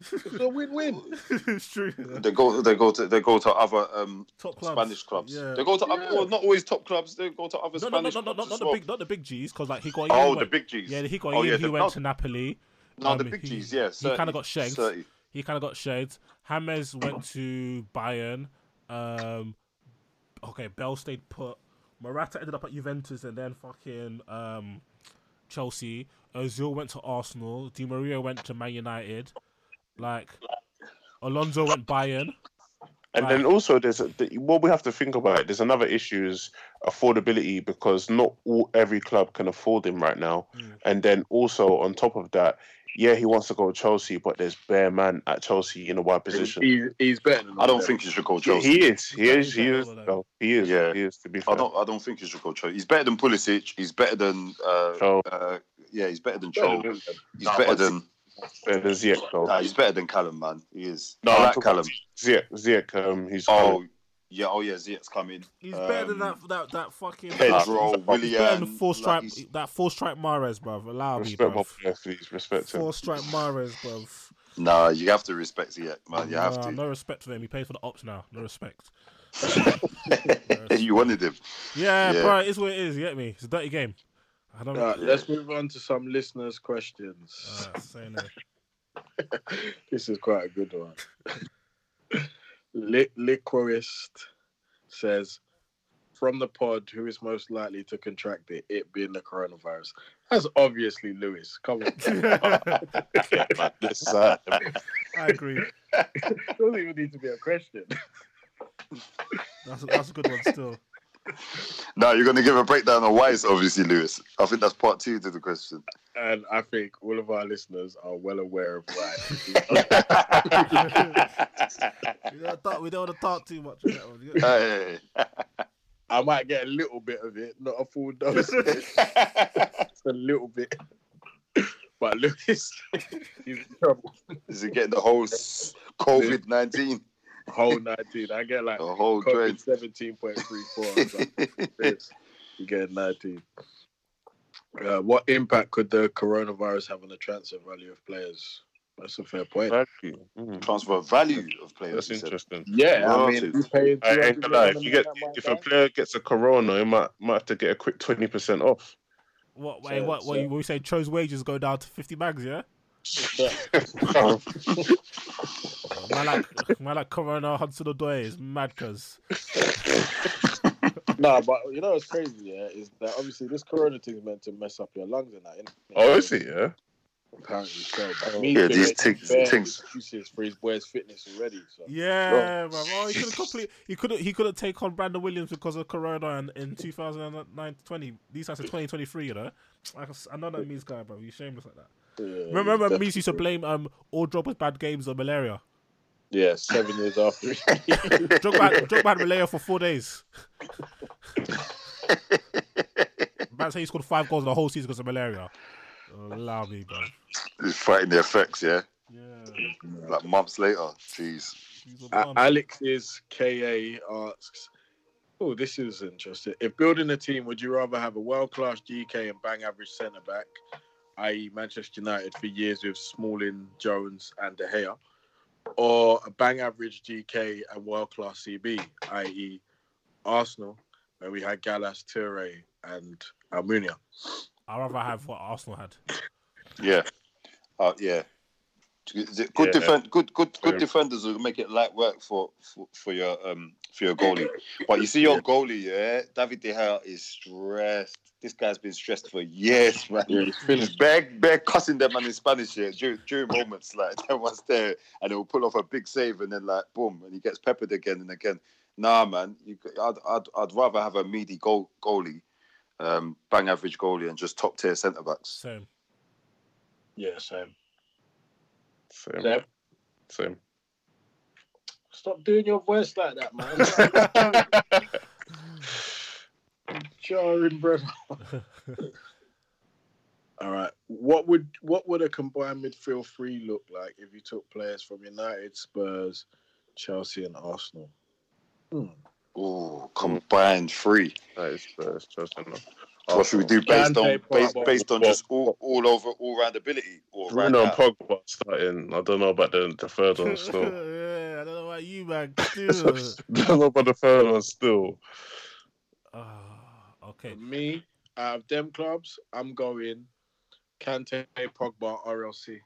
It's a win-win. it's true. They go, they go to, they go to other um, Top clubs. Spanish clubs. Yeah. They go to, other, well, not always top clubs. They go to other No, no, no, no, no, clubs no, as not the big, not the big G's, because like Higuain. Oh, the big Gs. Yeah, the Higuain. Oh, yeah, he the- went no. to Napoli. No, the Um, big he- Gs, yeah, he kind of got shagged. 30. He kind of got shagged. James went to Bayern. Um, okay, Bale stayed put. Morata ended up at Juventus and then fucking um, Chelsea. Ozil went to Arsenal. Di Maria went to Man United. Like Alonso went Bayern. And then also there's a, the, what we have to think about. There's another issue is affordability because not all, every club can afford him right now. And then also on top of that, yeah, he wants to go to Chelsea, but there's bare man at Chelsea in a wide position. He, he's better than I don't think he should go Yeah, Chelsea. he is. He is. He is. though. He is. Yeah. He is. To be fair. I don't. I don't think he should go Chelsea. He's better than Pulisic. He's better than. Uh, uh, yeah, he's better than Better Cho. He's better but- than. Better than Ziyech though. Nah, he's better than Callum, man. He is. No, I like Callum. Ziyech. Ziyech. Um, he's. Oh, yeah. Oh, yeah. Ziyech's coming. He's better than Um, that that that fucking Pedro, He's better than four stripe he's- that four stripe Mares, bruv. Allow me, Respect my bruv. player, please. Respect him. Four stripe Mares, bruv. Nah, you have to respect Ziyech, man. You have to. No respect for him. He pays for the ops now. No respect. you wanted him. Yeah, Yeah. bro, it's what it is. You get me? It's a dirty game. I don't. Right, let's move on to some listeners' questions. Uh, say no. this is quite a good one. Li- Liquorist says, from the pod, who is most likely to contract it, it being the coronavirus? That's obviously Lewis. Come on. this, uh, I agree. doesn't even need to be a question. That's a, that's a good one still. No, you're going to give a breakdown on why it's obviously Lewis. I think that's part two to the question. And I think all of our listeners are well aware of why. We don't, talk, we don't want to talk too much. on that one. Hey. I might get a little bit of it, not a full dose. Just a little bit. But Lewis, he's in trouble. Is he getting the whole COVID 19? Whole 19. I get like The whole COVID trend. 17.34. you get 19. Uh, what impact could the coronavirus have on the transfer value of players? That's a fair point. value. Mm, Transfer value of players. that's interesting. Yeah, I mean, you paying I ain't 200 gonna lie. If you a get, if a player gets a corona, you might might have to get a quick twenty percent off. What? Wait, So- what? What? so- you- we say Cho's wages go down to fifty bags? Yeah. Man like man like Corona Hudson Odoi is mad because Nah, but you know what's crazy, yeah, is that obviously this corona thing is meant to mess up your lungs and that. innit? oh, is it? Yeah. Apparently so. But oh, Yeah, he's these things- things- excuses for his boy's fitness already. So yeah, man. Oh, he couldn't complete. He couldn't. He couldn't take on Brandon Williams because of Corona in, in 2009 20. These guys are 2023. You know. I, I know that means guy, bro. You shameless like that. Yeah, Remember, he's me used to blame um all Drogba's bad games on malaria. Yeah, seven years after. Drogba had, Drogba had malaria for four days. Man say he scored five goals in the whole season because of malaria. Allow me, bro. He's fighting the effects, yeah? Yeah. Like months later. Jeez. he's a Uh. Alex's KA asks, "Oh, this is interesting. If building a team, would you rather have a world-class GK and bang average centre back, i.e., Manchester United for years with Smalling, Jones, and De Gea, or a bang average GK and world-class CB, i.e., Arsenal, where we had Gallas, Toure, and Almunia?" I'd rather have what Arsenal had. Yeah. Uh, yeah. Good Yeah. defend, good, good, good Yeah. defenders will make it light work for, for, for your um for your goalie. But you see your goalie, yeah, David De Gea is stressed. This guy's been stressed for years, man. Yeah, he's He's finished. bare, bare cussing them man in Spanish here during, during moments like that was there, and he'll pull off a big save, and then like boom, and he gets peppered again and again. Nah, man, you, I'd, I'd, I'd rather have a meaty goal, goalie, um, bang average goalie, and just top tier centre backs. Same. Yeah, same. Same. Seb? Same. Stop doing your voice like that, man. Jarring, brother. All right. What would what would a combined midfield three look like if you took players from United, Spurs, Chelsea, and Arsenal? Hmm. Oh, combined three. That is Spurs, Chelsea, no. What should we do based on based, based on just all, all over all round ability or right Bruno and? Pogba starting. I don't know about the, the third one still. yeah, I don't know about you, man. I don't know about the third one still. Ah, okay. For me, out of them clubs, I'm going Kante, Pogba, RLC.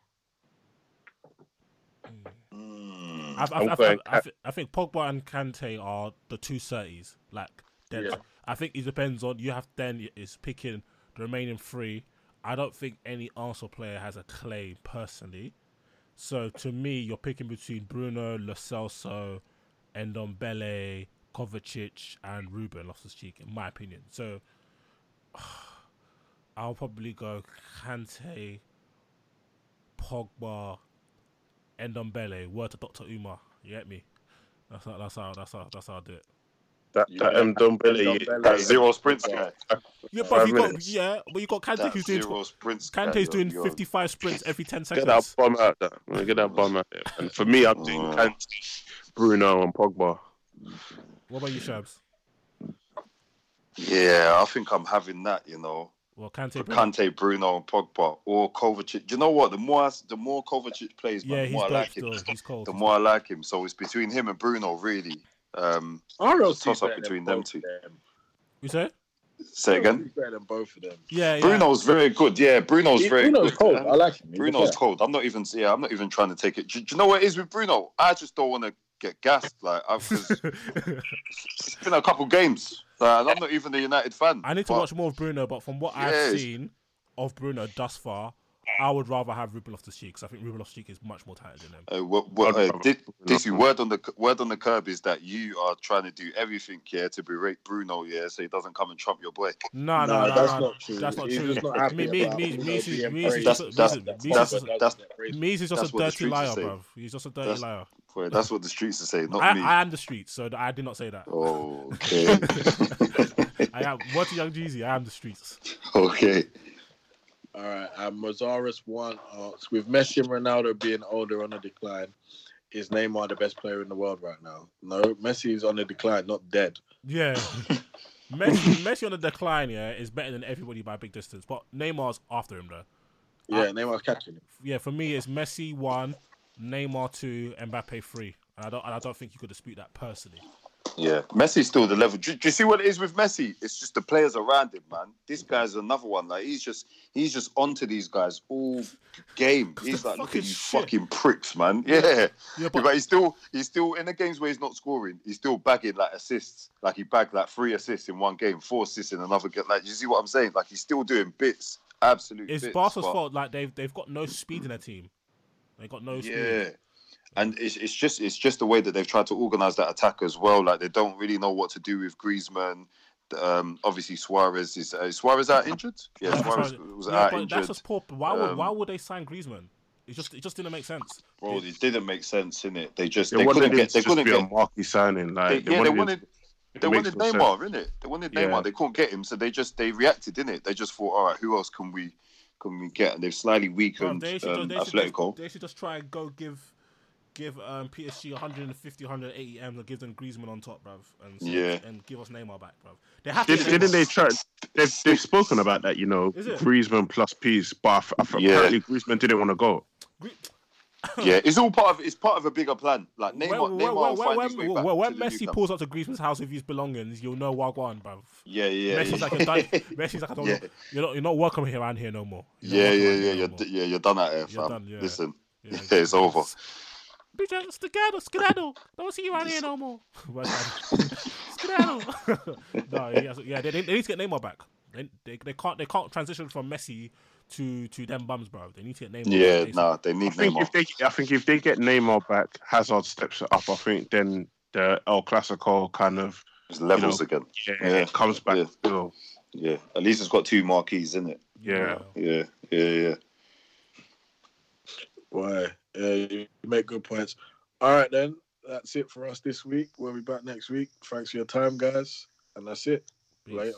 Hmm. I, I, I'm I, I, I, think Pogba and Kante are the two thirties. Like, they're- Yeah. I think it depends on you have then is picking the remaining three. I don't think any Arsenal player has a claim personally. So to me, you're picking between Bruno, Lo Celso, Ndombele, Kovacic, and Ruben Loftus-Cheek, in my opinion. So I'll probably go Kante, Pogba, Ndombele. Word to Doctor Umar. You get me? That's how. That's how. That's how. That's how I do it. That that um, Dombele, Ndombele. That zero sprints guy. Yeah, but you got minutes. yeah, but you got Kante That who's doing zero sprints guy. Kante's you're- doing you're- 55 sprints every 10 seconds. get that bum out there. Get that bum out there. And for me, I'm doing Mm. Kante, Bruno, and Pogba. What about you, Shabs? Yeah, I think I'm having that. You know, Well, Kante. Bruno- Kante, Bruno, and Pogba or Kovacic. Do you know what? The more I, the more Kovacic plays, man, Yeah, the he's more I like still. him. The more I like him. So it's between him and Bruno, really. Um, RLC Toss up between them two. them. You say? say again. Better than both of them. Yeah, yeah. Bruno's very good. Yeah, Bruno's He- very Bruno's good. cold. I like him. He's Bruno's okay. cold. I'm not even. Yeah, I'm not even trying to take it. Do, do you know what it is with Bruno? I just don't want to get gassed. Like, I've it's been a couple games. Like, I'm not even a United fan. I need to but- watch more of Bruno, but from what I've seen of Bruno thus far, I would rather have Ruben Loftus-Cheek because I think Ruben Loftus-Cheek is much more talented than him. Uh, what, what, I'd uh, rather Di- Bruno Dizzy, than- word on the word on the curb is that you are trying to do everything, yeah, to berate Bruno, yeah, so he doesn't come and trump your boy. No, No, no, no, that's no, not true. That's not He's true. just not happy Me, me, about me, Bruno me, being me, praised. just, That's- me, that's- me, that's- me, that's- just, that's- me, he's just that's a what the dirty streets liar, are saying. bruv. He's just a dirty That's- liar. Boy, that's what the streets are saying, not I, me. I am the streets, so I did not say that. Oh, okay. I am. What to Young Jeezy? I am the streets. okay. All right. Um, Mazaris one asks, with Messi and Ronaldo being older on a decline, is Neymar the best player in the world right now? No, Messi is on a decline, not dead. Yeah. Messi, Messi on the decline, yeah, is better than everybody by a big distance. But Neymar's after him, though. Yeah, Neymar's catching him. Yeah, for me, it's Messi one, Neymar two, Mbappe three. And I don't, and I don't think you could dispute that personally. Yeah, Messi's still the level. Do, do you see what it is with Messi? It's just the players around him, man. This guy's another one. Like he's just he's just onto these guys all game. He's like, look at you shit. fucking pricks, man. Yeah. Yeah, but, but he's still he's still in the games where he's not scoring. He's still bagging like assists. Like he bagged like three assists in one game, four assists in another game. Like you see what I'm saying? Like he's still doing bits. Absolutely. it's bits, Barca's but- fault. Like they've they've got no speed in their team. They got no speed. Yeah. And it's, it's just it's just the way that they've tried to organise that attack as well. Like they don't really know what to do with Griezmann. Um, obviously Suarez is uh, Suarez out injured. Yeah, Suarez was Yeah, out but injured. that's just poor. Why would Um, why would they sign Griezmann? It just it just didn't make sense. Bro, it didn't make sense in it. They just They, they couldn't get they couldn't be get a marquee signing. Like, they, yeah, they wanted, wanted they makes wanted Neymar, sense. innit? They wanted Yeah. Neymar. They couldn't get him, so they just they reacted, innit? They just thought, all right, who else can we can we get? And they've slightly Bruv, weakened they, should, um, they, should Atletico. just, they should just try and go give give um, PSG 150, 180 M and give them Griezmann on top, bruv, and so- Yeah. and give us Neymar back, bruv. They have to. Did, get didn't they try? They've, they've spoken about that, you know, Griezmann plus Peace, but I f- I f- Yeah. apparently Griezmann didn't want to go. yeah, it's all part of it's part of a bigger plan. Like Neymar, When, Neymar will when, when, when, when, when Messi pulls up to Griezmann's house with his belongings, you'll know Wagwan, bruv. Yeah, yeah, Messi's yeah. like, you're, done, Messi's like, I don't Yeah. know, you're not, you're not welcome here around here no more. You're Yeah, yeah, yeah. You're no d- yeah, you're done out here, You're fam. done, yeah. Listen, Yeah. it's over. Bitch, skedaddle, skedaddle. Don't see you around here no more. Well um, skedaddle. no, he has- yeah, they, they, they need to get Neymar back. They, they, they can't they can't transition from Messi to to them bums, bro. They need to get Neymar. Yeah, back nah, they I need think Neymar. if they, I think if they get Neymar back, Hazard steps it up. I think then the El Clasico kind of It's levels you know, again. yeah, Yeah. it comes back. Yeah. Still. Yeah, at least it's got two marquees, isn't it? Yeah. Yeah, yeah, yeah. Why? Yeah, you make good points. All right, then. That's it for us this week. We'll be back next week. Thanks for your time, guys. And that's it. Peace. Later.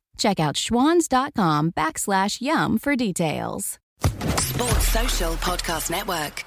Check out schwans.com backslash yum for details. Sports Social Podcast Network.